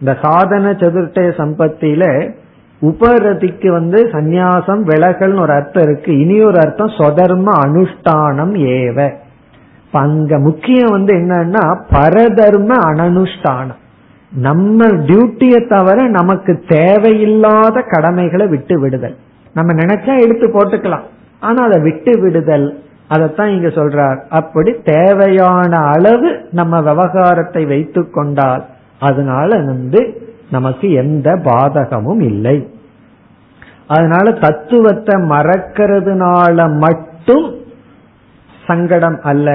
இந்த சாதன சதுர்த்தய சம்பத்தியில உபரதிக்கு வந்து சந்நியாசம் விலகல்னு ஒரு அர்த்தம் இருக்கு. இனி ஒரு அர்த்தம் சொதர்ம அனுஷ்டானம் ஏவ. அங்க முக்கியம் வந்து என்னன்னா பரதர்ம அனனுஷ்டானம். நம்ம டியூட்டியை தவிர நமக்கு தேவையில்லாத கடமைகளை விட்டு விடுதல். நம்ம நினைச்சா எடுத்து போட்டுக்கலாம். ஆனா அதை விட்டு விடுதல் அதைத்தான் இங்க சொல்றார். அப்படி தேவையான அளவு நம்ம விவகாரத்தை வைத்து கொண்டால் அதனால வந்து நமக்கு எந்த பாதகமும் இல்லை. அதனால தத்துவத்தை மறக்கிறதுனால மட்டும் சங்கடம் அல்ல.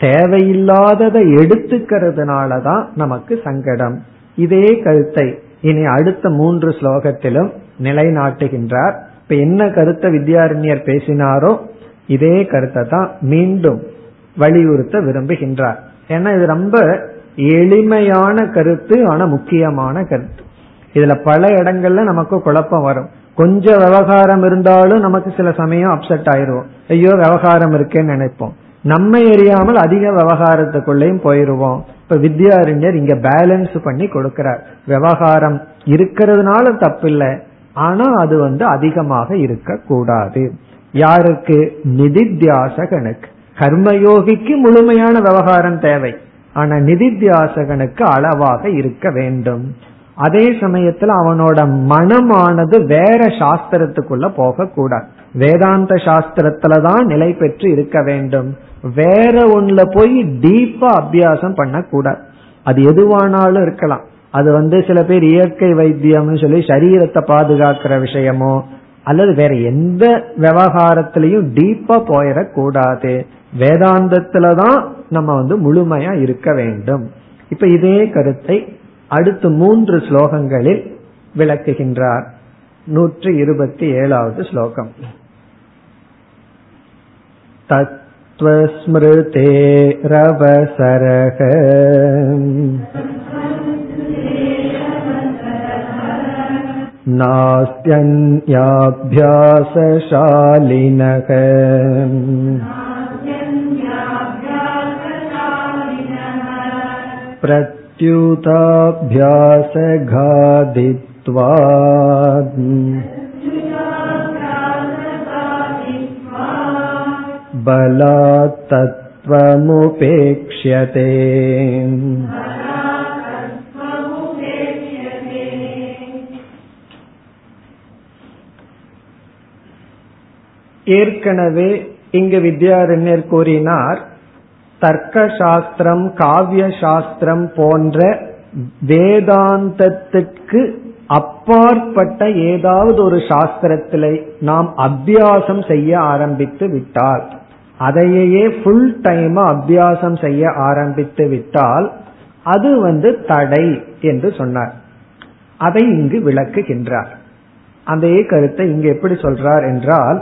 தேவையில்லாததை எடுத்துக்கிறதுனால தான் நமக்கு சங்கடம். இதே கருத்தை இனி அடுத்த மூன்று ஸ்லோகத்திலும் நிலைநாட்டுகின்றார். இப்ப என்ன கருத்தை வித்யாரண்யர் பேசினாரோ இதே கருத்தை தான் மீண்டும் வலியுறுத்த விரும்புகின்றார். ஏன்னா இது ரொம்ப எளிமையான கருத்து ஆனா முக்கியமான கருத்து. இதுல பல இடங்கள்ல நமக்கு குழப்பம் வரும். கொஞ்சம் விவகாரம் இருந்தாலும் நமக்கு சில சமயம் அப்செட் ஆயிருவோம் ஐயோ விவகாரம் இருக்கேன்னு நினைப்போம். நம்ம எரியாமல் அதிக விவகாரத்துக்குள்ளேயும் போயிருவோம். இப்ப வித்யாரிஞர் இங்க பேலன்ஸ் பண்ணி கொடுக்கிறார். விவகாரம் இருக்கிறதுனால தப்பில்லை. ஆனா அது வந்து அதிகமாக இருக்க கூடாது யாருக்கு? நிதித்தியாசகனுக்கு. கர்மயோகிக்கு முழுமையான விவகாரம் தேவை. ஆனா நிதித்தியாசகனுக்கு அளவாக இருக்க வேண்டும். அதே சமயத்துல அவனோட மனமானது வேற சாஸ்திரத்துக்குள்ள போக கூடாது வேதாந்த சாஸ்திரத்துலதான் நிலை பெற்று இருக்க வேண்டும். வேற ஒண்ணுல போய் டீப்பா அபியாசம் பண்ணக்கூடாது. அது எதுவானாலும் இருக்கலாம். அது வந்து சில பேர் இயற்கை வைத்தியம்னு சொல்லி சரீரத்தை பாதுகாக்கிற விஷயமோ அல்லது வேற எந்த விவகாரத்திலையும் டீப்பா போயிடக்கூடாது. வேதாந்தத்துலதான் நம்ம வந்து முழுமையா இருக்க வேண்டும் இப்ப இதே கருத்தை அடுத்து மூன்று ஸ்லோகங்களில் விளக்குகின்றார் நூற்றி இருபத்தி ஏழாவது ஸ்லோகம் तत्त्वस्मृतेरवसरः नास्त्यन्याभ्यासशालिनः प्रत्युताभ्यासघादित्वा बलात् तत्त्वमुपेक्ष्यते ஏற்கனவே இங்கு வித்யாரண்யர் கூறினார் தர்க்க சாஸ்திரம் காவிய சாஸ்திரம் போன்ற வேதாந்தத்துக்கு அப்பாற்பட்ட ஏதாவது ஒரு சாஸ்திரத்திலே நாம் அபியாசம் செய்ய ஆரம்பித்து விட்டால் அதையே ஃபுல் டைம் அபியாசம் செய்ய ஆரம்பித்து விட்டால் அது வந்து தடை என்று சொன்னார். அதை இங்கு விளக்குகின்றார். அதே கருத்தை இங்கு எப்படி சொல்றார் என்றால்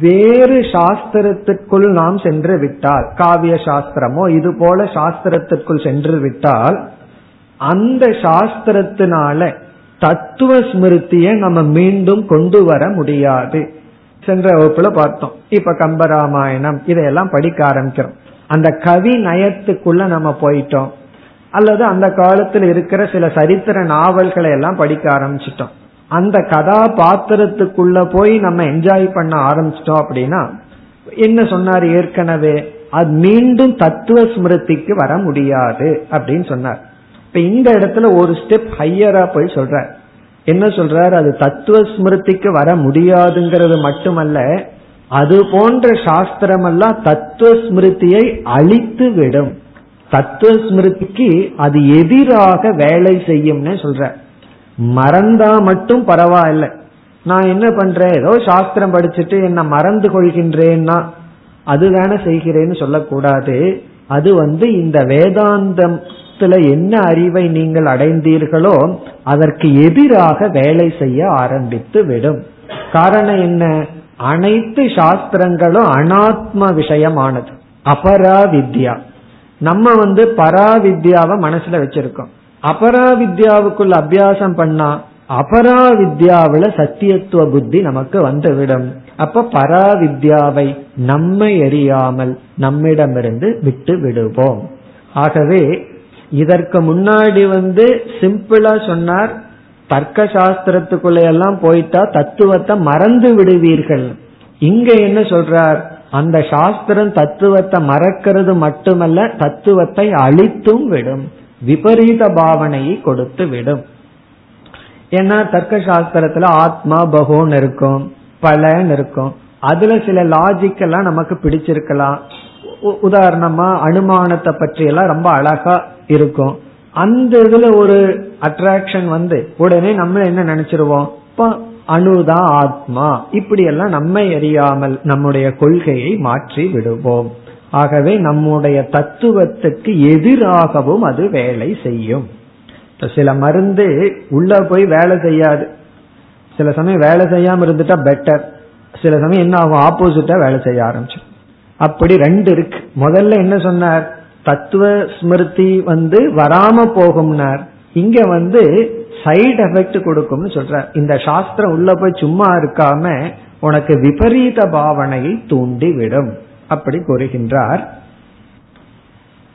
வேறு சாஸ்திரத்திற்குள் நாம் சென்று விட்டால் காவிய சாஸ்திரமோ இது போல சாஸ்திரத்திற்குள் சென்று விட்டால் அந்த சாஸ்திரத்தினால தத்துவ ஸ்மிருதியை நம்ம மீண்டும் கொண்டு வர முடியாது. சென்ற வகுப்புல பார்த்தோம். இப்ப கம்பராமாயணம் இதையெல்லாம் படிக்க ஆரம்பிக்கிறோம். அந்த கவி நயத்துக்குள்ள நம்ம போயிட்டோம். அல்லது அந்த காலத்தில் இருக்கிற சில சரித்திர நாவல்களை எல்லாம் படிக்க ஆரம்பிச்சிட்டோம். அந்த கதாபாத்திரத்துக்குள்ள போய் நம்ம என்ஜாய் பண்ண ஆரம்பிச்சிட்டோம் அப்படின்னா என்ன சொன்னார் ஏற்கனவே? அது மீண்டும் தத்துவ ஸ்மிருதிக்கு வர முடியாது அப்படின்னு சொன்னார். இப்ப இந்த இடத்துல ஒரு ஸ்டெப் ஹையரா போய் சொல்றார். என்ன சொல்றார்? அது தத்துவ ஸ்மிருதிக்கு வர முடியாதுங்கிறது மட்டுமல்ல அது போன்ற சாஸ்திரம் எல்லாம் தத்துவ ஸ்மிருதியை அழித்து விடும். தத்துவ ஸ்மிருதிக்கு அது எதிராக வேலை செய்யும்னு சொல்ற மறந்தா மட்டும் பரவாயில்ல. நான் என்ன பண்றேன்? ஏதோ சாஸ்திரம் படிச்சுட்டு என்ன மறந்து கொள்கின்றேன்னா அது செய்கிறேன்னு சொல்லக்கூடாது. அது வந்து இந்த வேதாந்தத்துல என்ன அறிவை நீங்கள் அடைந்தீர்களோ அதற்கு எதிராக வேலை செய்ய ஆரம்பித்து விடும். காரணம் என்ன? அனைத்து சாஸ்திரங்களும் அனாத்ம விஷயமானது. அபரா வித்யா நம்ம வந்து பரா வித்யாவை மனசுல வச்சிருக்கோம். அபராவித்யாவுக்குள்ள அபியாசம் பண்ணா அபராவித்யாவில சத்தியத்துவ புத்தி நமக்கு வந்துவிடும். அப்ப பராவித்யாவை நம்மை எறியாமல் நம்மிடமிருந்து விட்டு விடுவோம். ஆகவே இதற்கு முன்னாடி வந்து சிம்பிளா சொன்னார். தர்க்க சாஸ்திரத்துக்குள்ள எல்லாம் போயிட்டா தத்துவத்தை மறந்து விடுவீர்கள். இங்க என்ன சொல்றார்? அந்த சாஸ்திரம் தத்துவத்தை மறக்கிறது மட்டுமல்ல தத்துவத்தை அழித்தும் விடும். விபரீத பாவனையை கொடுத்து விடும். ஏன்னா தர்க்க சாஸ்திரத்துல ஆத்மா பகோன் இருக்கும் பலன் இருக்கும். அதுல சில லாஜிக் எல்லாம் நமக்கு பிடிச்சிருக்கலாம். உதாரணமா அனுமானத்தை பற்றி எல்லாம் ரொம்ப அழகா இருக்கும். அந்த இதுல ஒரு அட்ராக்ஷன் வந்து உடனே நம்ம என்ன நினைச்சிருவோம்? அணுதான் ஆத்மா. இப்படி எல்லாம் நம்மை அறியாமல் நம்முடைய கொள்கையை மாற்றி விடுவோம். ஆகவே நம்முடைய தத்துவத்துக்கு எதிராகவும் அது வேலை செய்யும். சில மருந்து உள்ள போய் வேலை செய்யாது. சில சமயம் வேலை செய்யாம இருந்துட்டா பெட்டர் சில சமயம் என்ன ஆகும்? ஆப்போசிட்டா வேலை செய்ய ஆரம்பிச்சு அப்படி ரெண்டு இருக்கு. முதல்ல என்ன சொன்னார்? தத்துவ ஸ்மிருதி வந்து வராம போகும்னார். இங்க வந்து சைடு எஃபெக்ட் கொடுக்கும்னு சொல்ற இந்த சாஸ்திரம் உள்ள போய் சும்மா இருக்காம உனக்கு விபரீத பாவனையை தூண்டி விடும் அப்படி கூறுகின்றார்.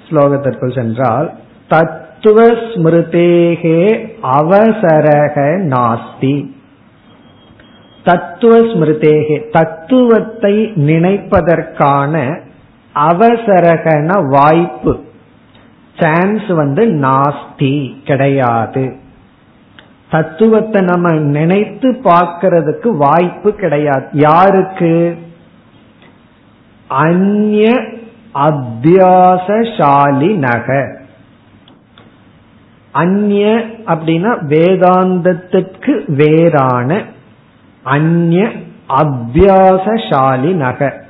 ஸ்லோகத்திற்குள் சென்றால் தத்துவ ஸ்மிருதேகே அவசரக நாஸ்தி. தத்துவ ஸ்மிருதேகே தத்துவத்தை நினைப்பதற்கான அவசரகன வாய்ப்பு சான்ஸ் வந்து நாஸ்தி கிடையாது. தத்துவத்தை நம்ம நினைத்து பார்க்கறதுக்கு வாய்ப்பு கிடையாது. யாருக்கு? அந்ய அத்தியாசசாலி நக அந்நிய அப்படின்னா வேதாந்தத்திற்கு வேறான அந்ய அத்தியாசசாலி நக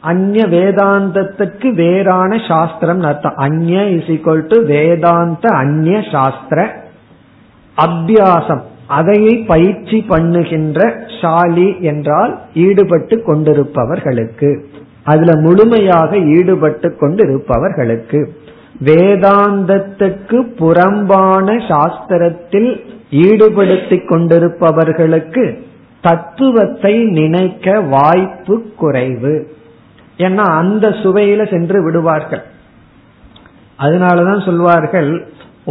அந்ய வேதாந்தத்துக்கு வேறான சாஸ்திரம் அர்த்தம். அந்ய இஸ் ஈக்வல் டு வேதாந்த அந்ய சாஸ்திர அபியாசம். அதையை பயிற்சி பண்ணுகின்ற ஷாலி என்றால் ஈடுபட்டு கொண்டிருப்பவர்களுக்கு. அதுல முழுமையாக ஈடுபட்டு கொண்டிருப்பவர்களுக்கு வேதாந்தத்துக்கு புறம்பான சாஸ்திரத்தில் ஈடுபடுத்திக் கொண்டிருப்பவர்களுக்கு தத்துவத்தை நினைக்க வாய்ப்பு குறைவு. ஏன்னா அந்த சுவையில சென்று விடுவார்கள். அதனாலதான் சொல்வார்கள்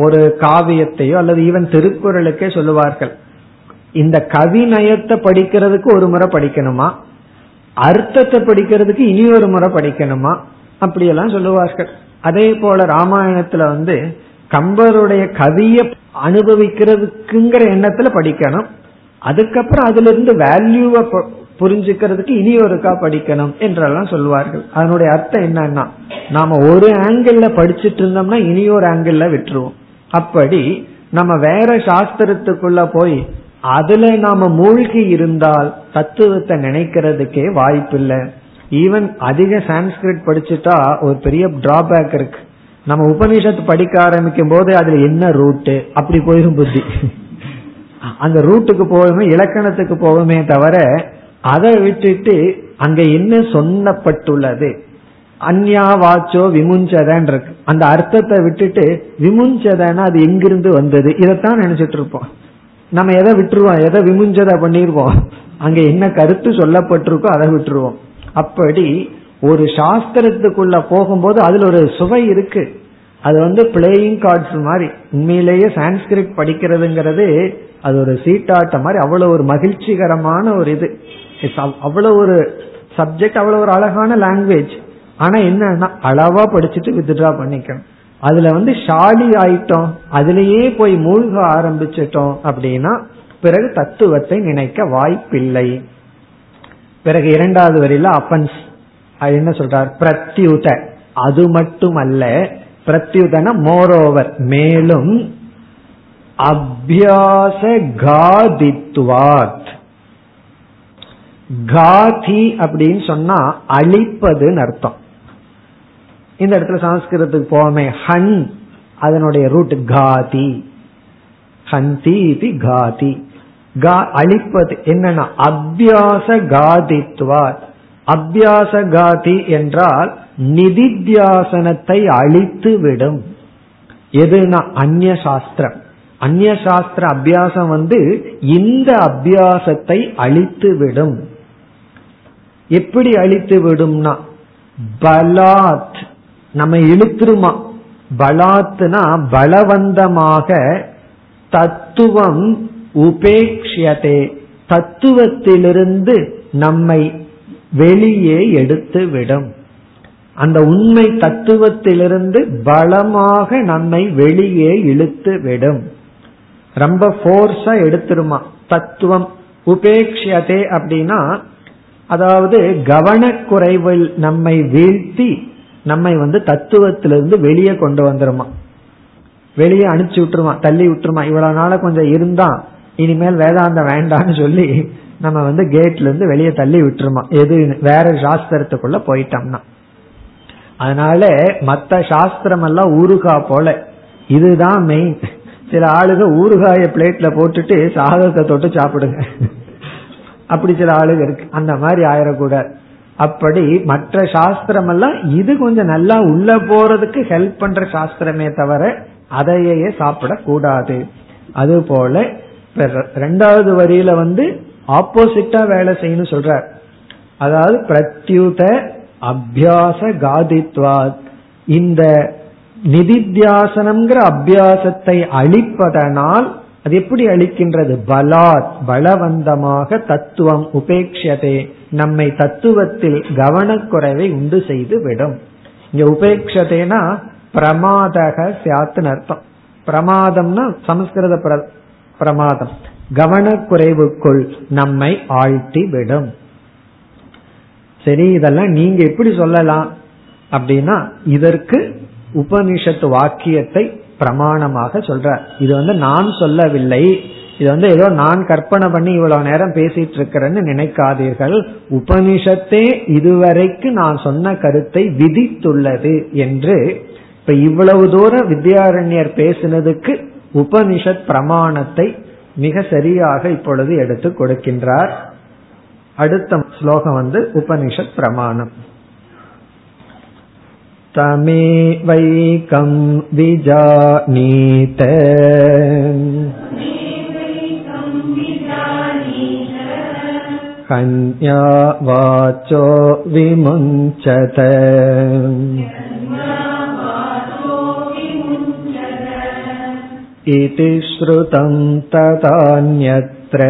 ஒரு காவியத்தையோ அல்லது ஈவன் திருக்குறளுக்கே சொல்லுவார்கள் இந்த கவிநயத்தை படிக்கிறதுக்கு ஒரு முறை படிக்கணுமா? அர்த்தத்தை படிக்கிறதுக்கு இனி ஒரு முறை படிக்கணுமா? அப்படியெல்லாம் சொல்லுவார்கள். அதே போல ராமாயணத்துல வந்து கம்பருடைய கவியை அனுபவிக்கிறதுக்குங்கிற எண்ணத்துல படிக்கணும். அதுக்கப்புறம் அதுல இருந்து வேல்யூவை புரிஞ்சுக்கிறதுக்கு இனி ஒருக்கா படிக்கணும் என்றெல்லாம் சொல்லுவார்கள். அதனுடைய அர்த்தம் என்னன்னா நாம ஒரு ஆங்கிள் படிச்சுட்டு இருந்தோம்னா இனி ஒரு ஆங்கிள் விட்டுருவோம். அப்படி நம்ம வேற சாஸ்திரத்துக்குள்ள போய் அதுல நாம மூழ்கி இருந்தால் தத்துவத்தை நினைக்கிறதுக்கே வாய்ப்பு இல்லை ஈவன் அதிக சான்ஸ்கிரிட் படிச்சுட்டா ஒரு பெரிய டிராபேக் இருக்கு. நம்ம உபநிஷத்து படிக்க ஆரம்பிக்கும் போது அதுல என்ன ரூட்டு அப்படி போயிடும் புத்தி. அந்த ரூட்டுக்கு போகுமே இலக்கணத்துக்கு போகுமே தவிர அதை விட்டுட்டு அங்க என்ன சொன்னப்பட்டுள்ளது? அந்யா வாச்சோ விமுஞ்சதன் இருக்கு. அந்த அர்த்தத்தை விட்டுட்டு விமுஞ்சதன்னா அது எங்கிருந்து வந்தது? இதைத்தான் நினைச்சிட்டு இருப்போம். நம்ம எதை விட்டுருவோம்? எதை விமுஞ்சதை பண்ணிருவோம்? அங்க என்ன கருத்து சொல்லப்பட்டிருக்கோ அதை விட்டுருவோம். அப்படி ஒரு சாஸ்திரத்துக்குள்ள போகும்போது அதுல ஒரு சுவை இருக்கு. அது வந்து பிளேயிங் கார்ட்ஸ் மாதிரி. உண்மையிலேயே சான்ஸ்கிரிட் படிக்கிறதுங்கிறது அது ஒரு சீட்டாட்டம் மாதிரி. அவ்வளவு ஒரு மகிழ்ச்சிகரமான ஒரு இது. அவ்வளவு ஒரு சப்ஜெக்ட் அவ்வளவு ஒரு அழகான லாங்குவேஜ் ஆனா என்னன்னா அளவா படிச்சுட்டு வித்ட்ரா பண்ணிக்கணும். அதுல வந்து ஷாலி ஆயிட்டோம். அதுலயே போய் மூழ்க ஆரம்பிச்சிட்டோம் அப்படின்னா பிறகு தத்துவத்தை நினைக்க வாய்ப்பில்லை. பிறகு இரண்டாவது வரையில அப்பன்ஸ். என்ன சொல்றார்? பிரத்யுத. அது மட்டுமல்ல பிரத்யுதன மோரோவர். மேலும் அபியாச காதித்வாத் காதி அப்படின்னு சொன்னா அழிப்பதுன்னு அர்த்தம். இந்த இடத்துல சமஸ்கிருதத்துக்கு போவோமே ஹன் அதனுடைய ரூட் காதி. ஹந்தி இது காதி. அழிப்பது என்னன்னா அபியாச காதித்வாத் அபியாச காதி என்றால் நிதித்தியாசனத்தை அழித்து விடும். எதுனா அந்நிய சாஸ்திரம் அந்நிய சாஸ்திர அபியாசம் வந்து இந்த அபியாசத்தை அழித்து விடும். எப்படி அழித்து விடும்னா பலாத் நம்ம இழுத்துருமா? பலாத்துனா பலவந்தமாக தத்துவம் உபேக்ஷியதே. தத்துவத்திலிருந்து நம்மை வெளியே எடுத்து விடும். அந்த உண்மை தத்துவத்திலிருந்து பலமாக நம்மை வெளியே இழுத்து விடும். ரொம்ப போர்ஸா எடுத்துருமா? தத்துவம் உபேக்ஷதே அப்படின்னா அதாவது கவனக்குறைவில் நம்மை வீழ்த்தி நம்மை வந்து தத்துவத்திலிருந்து வெளியே கொண்டு வந்துருமா? வெளியே அனுப்பிச்சு விட்டுருமா? தள்ளி விட்டுருமா? இவ்வளவு நாள கொஞ்சம் இருந்தா இனிமேல் வேதாந்தம் வேண்டாம்னு சொல்லி நம்ம வந்து கேட்ல இருந்து வெளியே தள்ளி விட்டுருமா? எது வேற சாஸ்திரத்துக்குள்ள போயிட்டோம்னா. அதனால மத்த சாஸ்திரம் எல்லாம் ஊருகா போல. இதுதான் மெயின் சில ஆளுக ஊறுகாய பிளேட்ல போட்டுட்டு சாதத்தை தொட்டு சாப்பிடுங்க. அப்படி சில ஆளுக இருக்கு. அந்த மாதிரி ஆயிடக்கூடாது அப்படி மற்ற சாஸ்திரம் எல்லாம் இது கொஞ்சம் நல்லா உள்ள போறதுக்கு ஹெல்ப் பண்ற சாஸ்திரமே தவிர அதையே சாப்பிடக்கூடாது. அது போல ரெண்டாவது வரியில வந்து ஆப்போசிட்டா வேலை செய்யணும் சொல்றார். அதாவது பிரத்யுத அபியாச காதித்வாத். இந்த நிதித்தியாசனம்ங்கிற அபியாசத்தை அழிப்பதனால் அது எப்படி அளிக்கின்றது? பலாத் பலவந்தமாக தத்துவம் உபேக்ஷதே. நம்மை தத்துவத்தில் கவனக்குறைவை உண்டு செய்து விடும் இங்க உபேக்ஷதேனா பிரமாதக சியாத்துன்னு அர்த்தம். பிரமாதம்னா சமஸ்கிருத பிரமாதம். கவனக்குறைவுக்குள் நம்மை ஆழ்த்தி விடும் சரி இதெல்லாம் நீங்க எப்படி சொல்லலாம்? அப்படின்னா இதற்கு உபனிஷத்து வாக்கியத்தை பிரமாணமாக சொல்ற. இது வந்து நான் சொல்லவில்லை. இது வந்து ஏதோ நான் கற்பனை பண்ணி இவ்வளவு நேரம் பேசிட்டு இருக்கிறேன்னு நினைக்காதீர்கள். உபனிஷத்தே இதுவரைக்கு நான் சொன்ன கருத்தை விதித்துள்ளது என்று இப்ப இவ்வளவு தூரம் வித்யாரண்யர் பேசினதுக்கு உபனிஷத் பிரமாணத்தை மிக சரியாக இப்பொழுது எடுத்து கொடுக்கின்றார். அடுத்த ஸ்லோகம் வந்து உபனிஷத் பிரமாணம். तमेवैकं विजानीत कन्या वाचो विमुञ्चत इति श्रुतं तथान्यत्र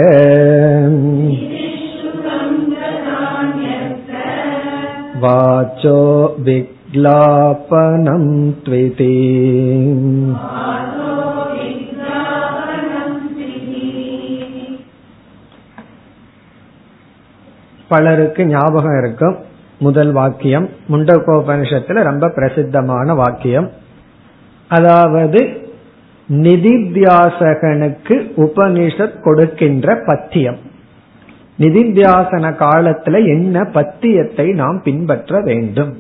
वाचो विग्लापनं त्विति பலருக்கு ஞாபகம் இருக்கும் முதல் வாக்கியம் முண்டகோபனிஷத்துல ரொம்ப பிரசித்தமான வாக்கியம் அதாவது நிதித்தியாசகனுக்கு உபனிஷத் கொடுக்கின்ற பத்தியம் நிதித்தியாசன காலத்துல என்ன பத்தியத்தை நாம் பின்பற்ற வேண்டும்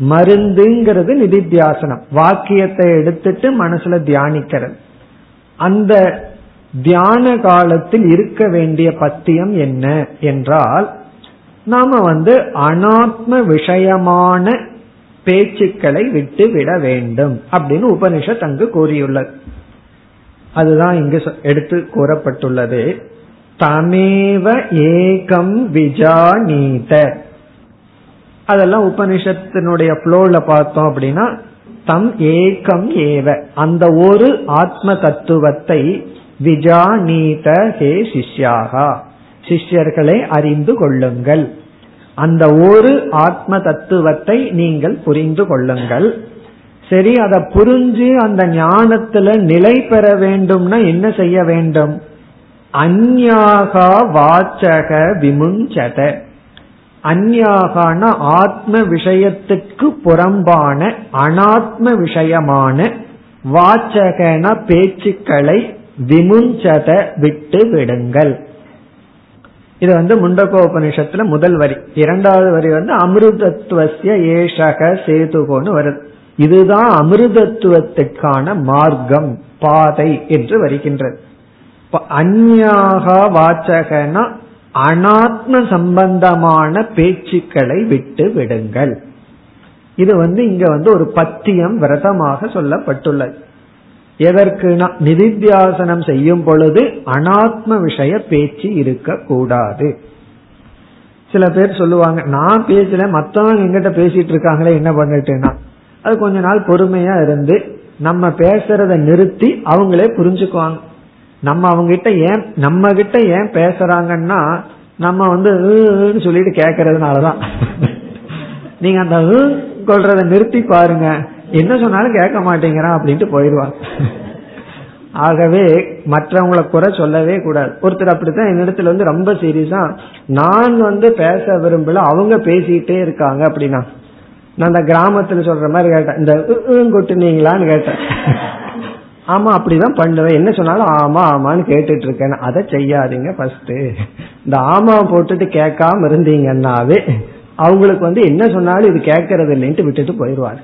மருந்துங்கிறது நிதித்தியாசனம். வாக்கியத்தை எடுத்துட்டு மனசுல தியானிக்கிறது. அந்த தியான காலத்தில் இருக்க வேண்டிய பத்தியம் என்ன என்றால் நாம வந்து அனாத்ம விஷயமான பேச்சுக்களை விட்டு விட வேண்டும் அப்படின்னு உபனிஷத் அங்கு கூறியுள்ளது. அதுதான் இங்கு எடுத்து கூறப்பட்டுள்ளது. தமேவ ஏகம் விஜானீத. அதெல்லாம் உபனிஷத்தினுடைய ஃப்ளோல பார்த்தோம் அப்படின்னா தம் ஏகம் ஏவ. அந்த ஒரு ஆத்ம தத்துவத்தை விஜானீத ஹே சிஷ்யாகா. சிஷ்யர்களை அறிந்து கொள்ளுங்கள். அந்த ஒரு ஆத்ம தத்துவத்தை நீங்கள் புரிந்து கொள்ளுங்கள். சரி அதை புரிஞ்சு அந்த ஞானத்துல நிலை பெற வேண்டும்னா என்ன செய்ய வேண்டும்? அந்யாகா வாச்சக விமுஞ்சத. அந்யாகான ஆத்ம விஷயத்துக்கு புறம்பான அனாத்ம விஷயமான வாச்சகன பேச்சுக்களை விமுஞ்சத விட்டு விடுங்கள். இது வந்து முண்டகோபனிஷத்துல முதல் வரி. இரண்டாவது வரி வந்து அமிர்தத்துவசிய ஏஷக சேதுகோன்னு வருது. இதுதான் அமிர்தத்துவத்துக்கான மார்க்கம் பாதை என்று வருகின்றது. அந்யாக வாச்சகனா அனாத்ம சம்பந்தமான பேச்சுக்களை விட்டு விடுங்கள். இது வந்து இங்க வந்து ஒரு பத்தியம் விரதமாக சொல்லப்பட்டுள்ளது. எதற்குனா நிதித்தியாசனம் செய்யும் பொழுது அனாத்ம விஷய பேச்சு இருக்க கூடாது சில பேர் சொல்லுவாங்க நான் பேசல மத்தவங்க எங்கிட்ட பேசிட்டு இருக்காங்களே என்ன பண்ணிட்டுனா அது கொஞ்ச நாள் பொறுமையா இருந்து நம்ம பேசுறத நிறுத்தி அவங்களே புரிஞ்சுக்குவாங்க. நம்ம அவங்க கிட்ட ஏன் நம்ம கிட்ட ஏன் பேசுறாங்கன்னா நம்ம வந்து சொல்லிட்டு கேக்குறதுனாலதான். நீங்க அந்த கொள்றத நிறுத்தி பாருங்க. என்ன சொன்னாலும் கேட்க மாட்டேங்கிறான் அப்படின்ட்டு போயிடுவான். ஆகவே மற்றவங்களை குறை சொல்லவே கூடாது. ஒருத்தர் அப்படித்தான் என்னிடத்துல வந்து ரொம்ப சீரியஸா நான் வந்து பேச விரும்பல அவங்க பேசிட்டே இருக்காங்க அப்படின்னா. நான் அந்த கிராமத்துல சொல்ற மாதிரி கேட்டேன். இந்த கொட்டுனீங்களான்னு கேட்டேன். ஆமா அப்படிதான் பண்ணுவேன். என்ன சொன்னாலும் ஆமா ஆமான்னு கேட்டுட்டு இருக்கேன் அதை செய்யாதீங்க ஃபர்ஸ்ட் இந்த ஆமா போட்டுட்டு கேட்காம இருந்தீங்கன்னாவே அவங்களுக்கு வந்து என்ன சொன்னாலும் இது கேட்கறது இல்லைன்ட்டு விட்டுட்டு போயிடுவாரு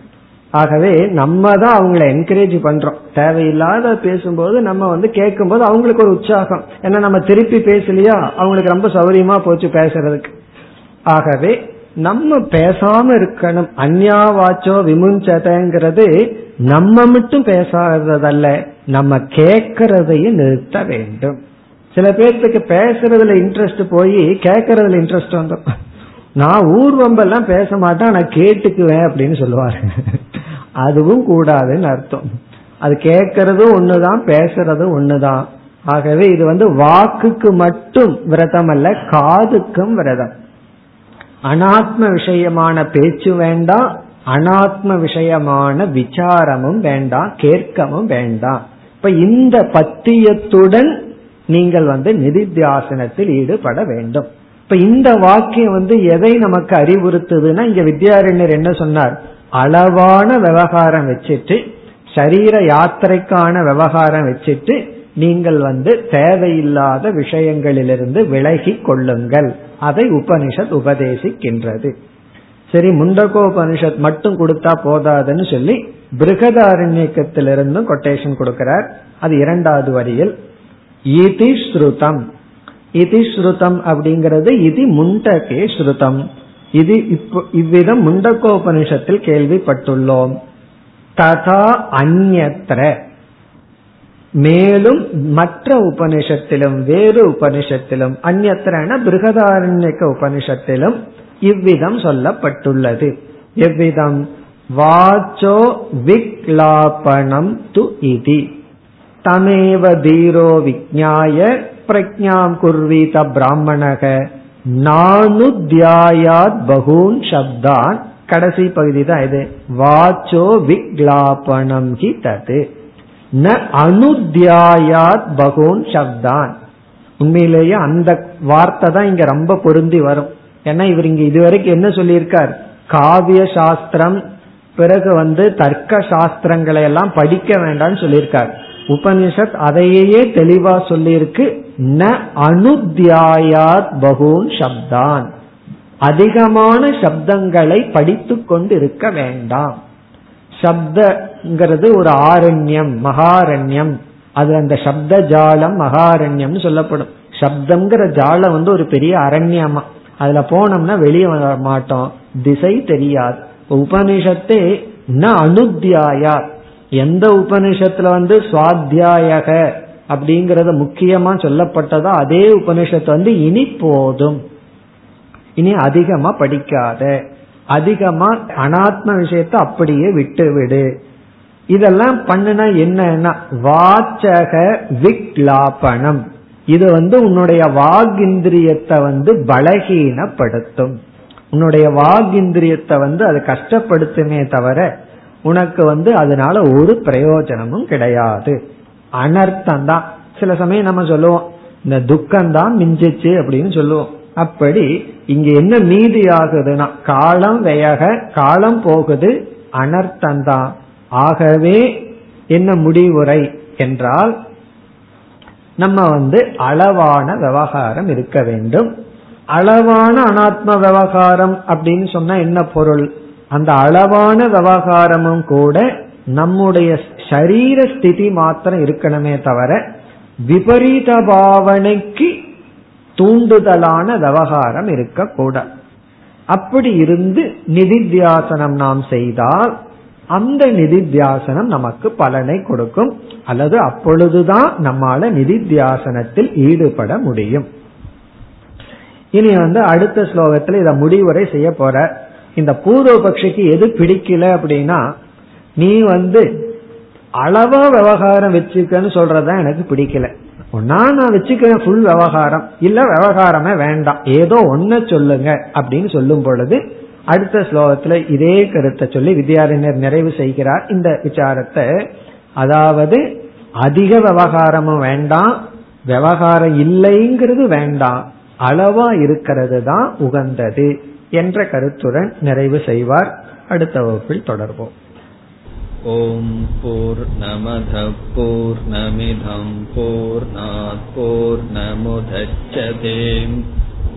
ஆகவே நம்ம தான் அவங்கள என்கரேஜ் பண்றோம். தேவையில்லாத பேசும்போது நம்ம வந்து கேட்கும்போது அவங்களுக்கு ஒரு உற்சாகம். ஏன்னா நம்ம திருப்பி பேசலையா அவங்களுக்கு ரொம்ப சௌரியமா போச்சு பேசுறதுக்கு. ஆகவே நம்ம பேசாம இருக்கணும். அந்யாவாச்சோ விமுஞ்சதங்கிறது நம்ம மட்டும் பேசாததல்ல நம்ம கேட்கறதையும் நிறுத்த வேண்டும். சில பேர்த்துக்கு பேசுறதுல இன்ட்ரெஸ்ட் போய் கேட்கறதுல இன்ட்ரெஸ்ட் வந்துடும் நான் ஊர்வம்பெல்லாம் பேச மாட்டேன் நான் கேட்டுக்குவேன் அப்படின்னு சொல்லுவாரு. அதுவும் கூடாதுன்னு அர்த்தம். அது கேட்கறதும் ஒண்ணுதான் பேசுறதும் ஒண்ணுதான். ஆகவே இது வந்து வாக்குக்கு மட்டும் விரதம் அல்ல காதுக்கும் விரதம். அனாத்ம விஷயமான பேச்சு வேண்டாம் அனாத்ம விஷயமான விசாரமும் வேண்டாம் கேட்கவும் வேண்டாம். இப்ப இந்த பத்தியத்துடன் நீங்கள் வந்து நிதித்தியாசனத்தில் ஈடுபட வேண்டும். இப்ப இந்த வாக்கியம் வந்து எதை நமக்கு அறிவுறுத்துதுன்னா இங்க வித்யாரண்யர் என்ன சொன்னார்? அளவான விவகாரம் வச்சுட்டு சரீர யாத்திரைக்கான விவகாரம் வச்சுட்டு நீங்கள் வந்து தேவையில்லாத விஷயங்களிலிருந்து விலகி கொள்ளுங்கள். அதை உபனிஷத் உபதேசிக்கின்றது. சரி முண்டகோபனிஷத் மட்டும் கொடுத்தா போதாதுன்னு சொல்லி பிருகதாரண்யக்கத்திலிருந்தும் கொட்டேஷன் கொடுக்கிறார். அது இரண்டாவது வரியில் இதி ஸ்ருதம். இதி ஸ்ருதம் அப்படிங்கிறது இது முண்டகே ஸ்ருதம். இது இவ்விதம் முண்டகோபனிஷத்தில் கேள்விப்பட்டுள்ளோம். ததா அந்நத்திர மேலும் மற்ற உபனிஷத்திலும் வேறு உபனிஷத்திலும் அந்நத்திரன பிருகதாரண்யக்க உபனிஷத்திலும் இவ்விதம் சொல்லப்பட்டுள்ளது. எவ்விதம்? வாச்சோ விக்லாபனம் து இதி. தமேவ தீரோ விஜாய பிரஜாம் குர்வீத பிராமணக. நானுத்யாயாத் பகூன் சப்தான். கடைசி பகுதி தான் இது. வாச்சோ விக்லாபனம் ஹி தது. ந அனுத்தியாயாத் பகூன் சப்தான். உண்மையிலேயே அந்த வார்த்தை தான் இங்க ரொம்ப பொருந்தி வரும். ஏன்னா இவர் இங்க இதுவரைக்கும் என்ன சொல்லியிருக்கார்? காவிய சாஸ்திரம் பிறகு வந்து தர்க்க சாஸ்திரங்களை எல்லாம் படிக்க வேண்டாம்னு சொல்லியிருக்கார். உபனிஷத் அதையே தெளிவா சொல்லியிருக்கு. ந அனுத்தியாயாத் பகூன் சப்தான். அதிகமான சப்தங்களை படித்து கொண்டு இருக்க வேண்டாம். சப்தங்கிறது ஒரு ஆரண்யம் மகாரண்யம். அது அந்த சப்த ஜாலம் மகாரண்யம்னு சொல்லப்படும். சப்தம்ங்கிற ஜாலம் வந்து ஒரு பெரிய அரண்யமா. அதுல போனோம்னா வெளியே வர மாட்டோம். திசை தெரியாது. உபனிஷத்தே ந அனுத்தியாயா எந்த உபனிஷத்துல வந்து சுவாத்தியாயக அப்படிங்கறத முக்கியமா சொல்லப்பட்டதோ அதே உபனிஷத்து வந்து இனி போதும். இனி அதிகமா படிக்காத. அதிகமா அனாத்ம விஷயத்த அப்படியே விட்டு விடு இதெல்லாம் பண்ணுனா என்னன்னா வாச்சக விக்லாபனம். இது வந்து உன்னுடைய வாகிந்திரியத்தை வந்து பலகீனப்படுத்தும். உன்னுடைய வாகிந்திரியத்தை வந்து அது கஷ்டப்படுத்துமே தவிர உனக்கு வந்து அதனால ஒரு பிரயோஜனமும் கிடையாது. அனர்த்தம் தான் சில சமயம் நம்ம சொல்லுவோம் இந்த துக்கம் தான் மிஞ்சிச்சு அப்படின்னு சொல்லுவோம். அப்படி இங்க என்ன மீதி ஆகுதுன்னா காலம் வேக காலம் போகுது அனர்த்தம் தான் ஆகவே என்ன முடிவுரை என்றால் நம்ம வந்து அளவான விவகாரம் இருக்க வேண்டும். அளவான அனாத்ம விவகாரம் அப்படின்னு சொன்னா என்ன பொருள்? அந்த அளவான விவகாரமும் கூட நம்முடைய சரீர ஸ்திதி மாத்திரம் இருக்கணுமே தவிர விபரீத பாவனைக்கு தூண்டுதலான விவகாரம் இருக்கக்கூடாது அப்படி இருந்து நிதித்தியாசனம் நாம் செய்தால் அந்த நிதித்தியாசனம் நமக்கு பலனை கொடுக்கும். அல்லது அப்பொழுதுதான் நம்மால நிதித்தியாசனத்தில் ஈடுபட முடியும். இனி வந்து அடுத்த ஸ்லோகத்துல இத முடிவுரை செய்ய போற. இந்த பூர்வ பட்சிக்கு எது பிடிக்கல அப்படின்னா நீ வந்து அளவா விவகாரம் வச்சுக்கன்னு சொல்றதுதான் எனக்கு பிடிக்கல. ஒன்னா நான் வச்சுக்கிறேன் ஃபுல் விவகாரம். இல்ல விவகாரமே வேண்டாம். ஏதோ ஒன்ன சொல்லுங்க அப்படின்னு சொல்லும் பொழுது அடுத்த ஸ்லோகத்துல இதே கருத்தை சொல்லி வித்யாரண்யர் நிறைவு செய்கிறார். இந்த விசாரத்தை அதாவது அதிக விவகாரமும் வேண்டாம் விவகாரம் இல்லைங்கிறது வேண்டாம் அளவா இருக்கிறது தான் உகந்தது என்ற கருத்துடன் நிறைவு செய்வார். அடுத்த வகுப்பில் தொடர்போம் ஓம் போர் நமத போர் நமிதம் போர் நமுதச்சதேம்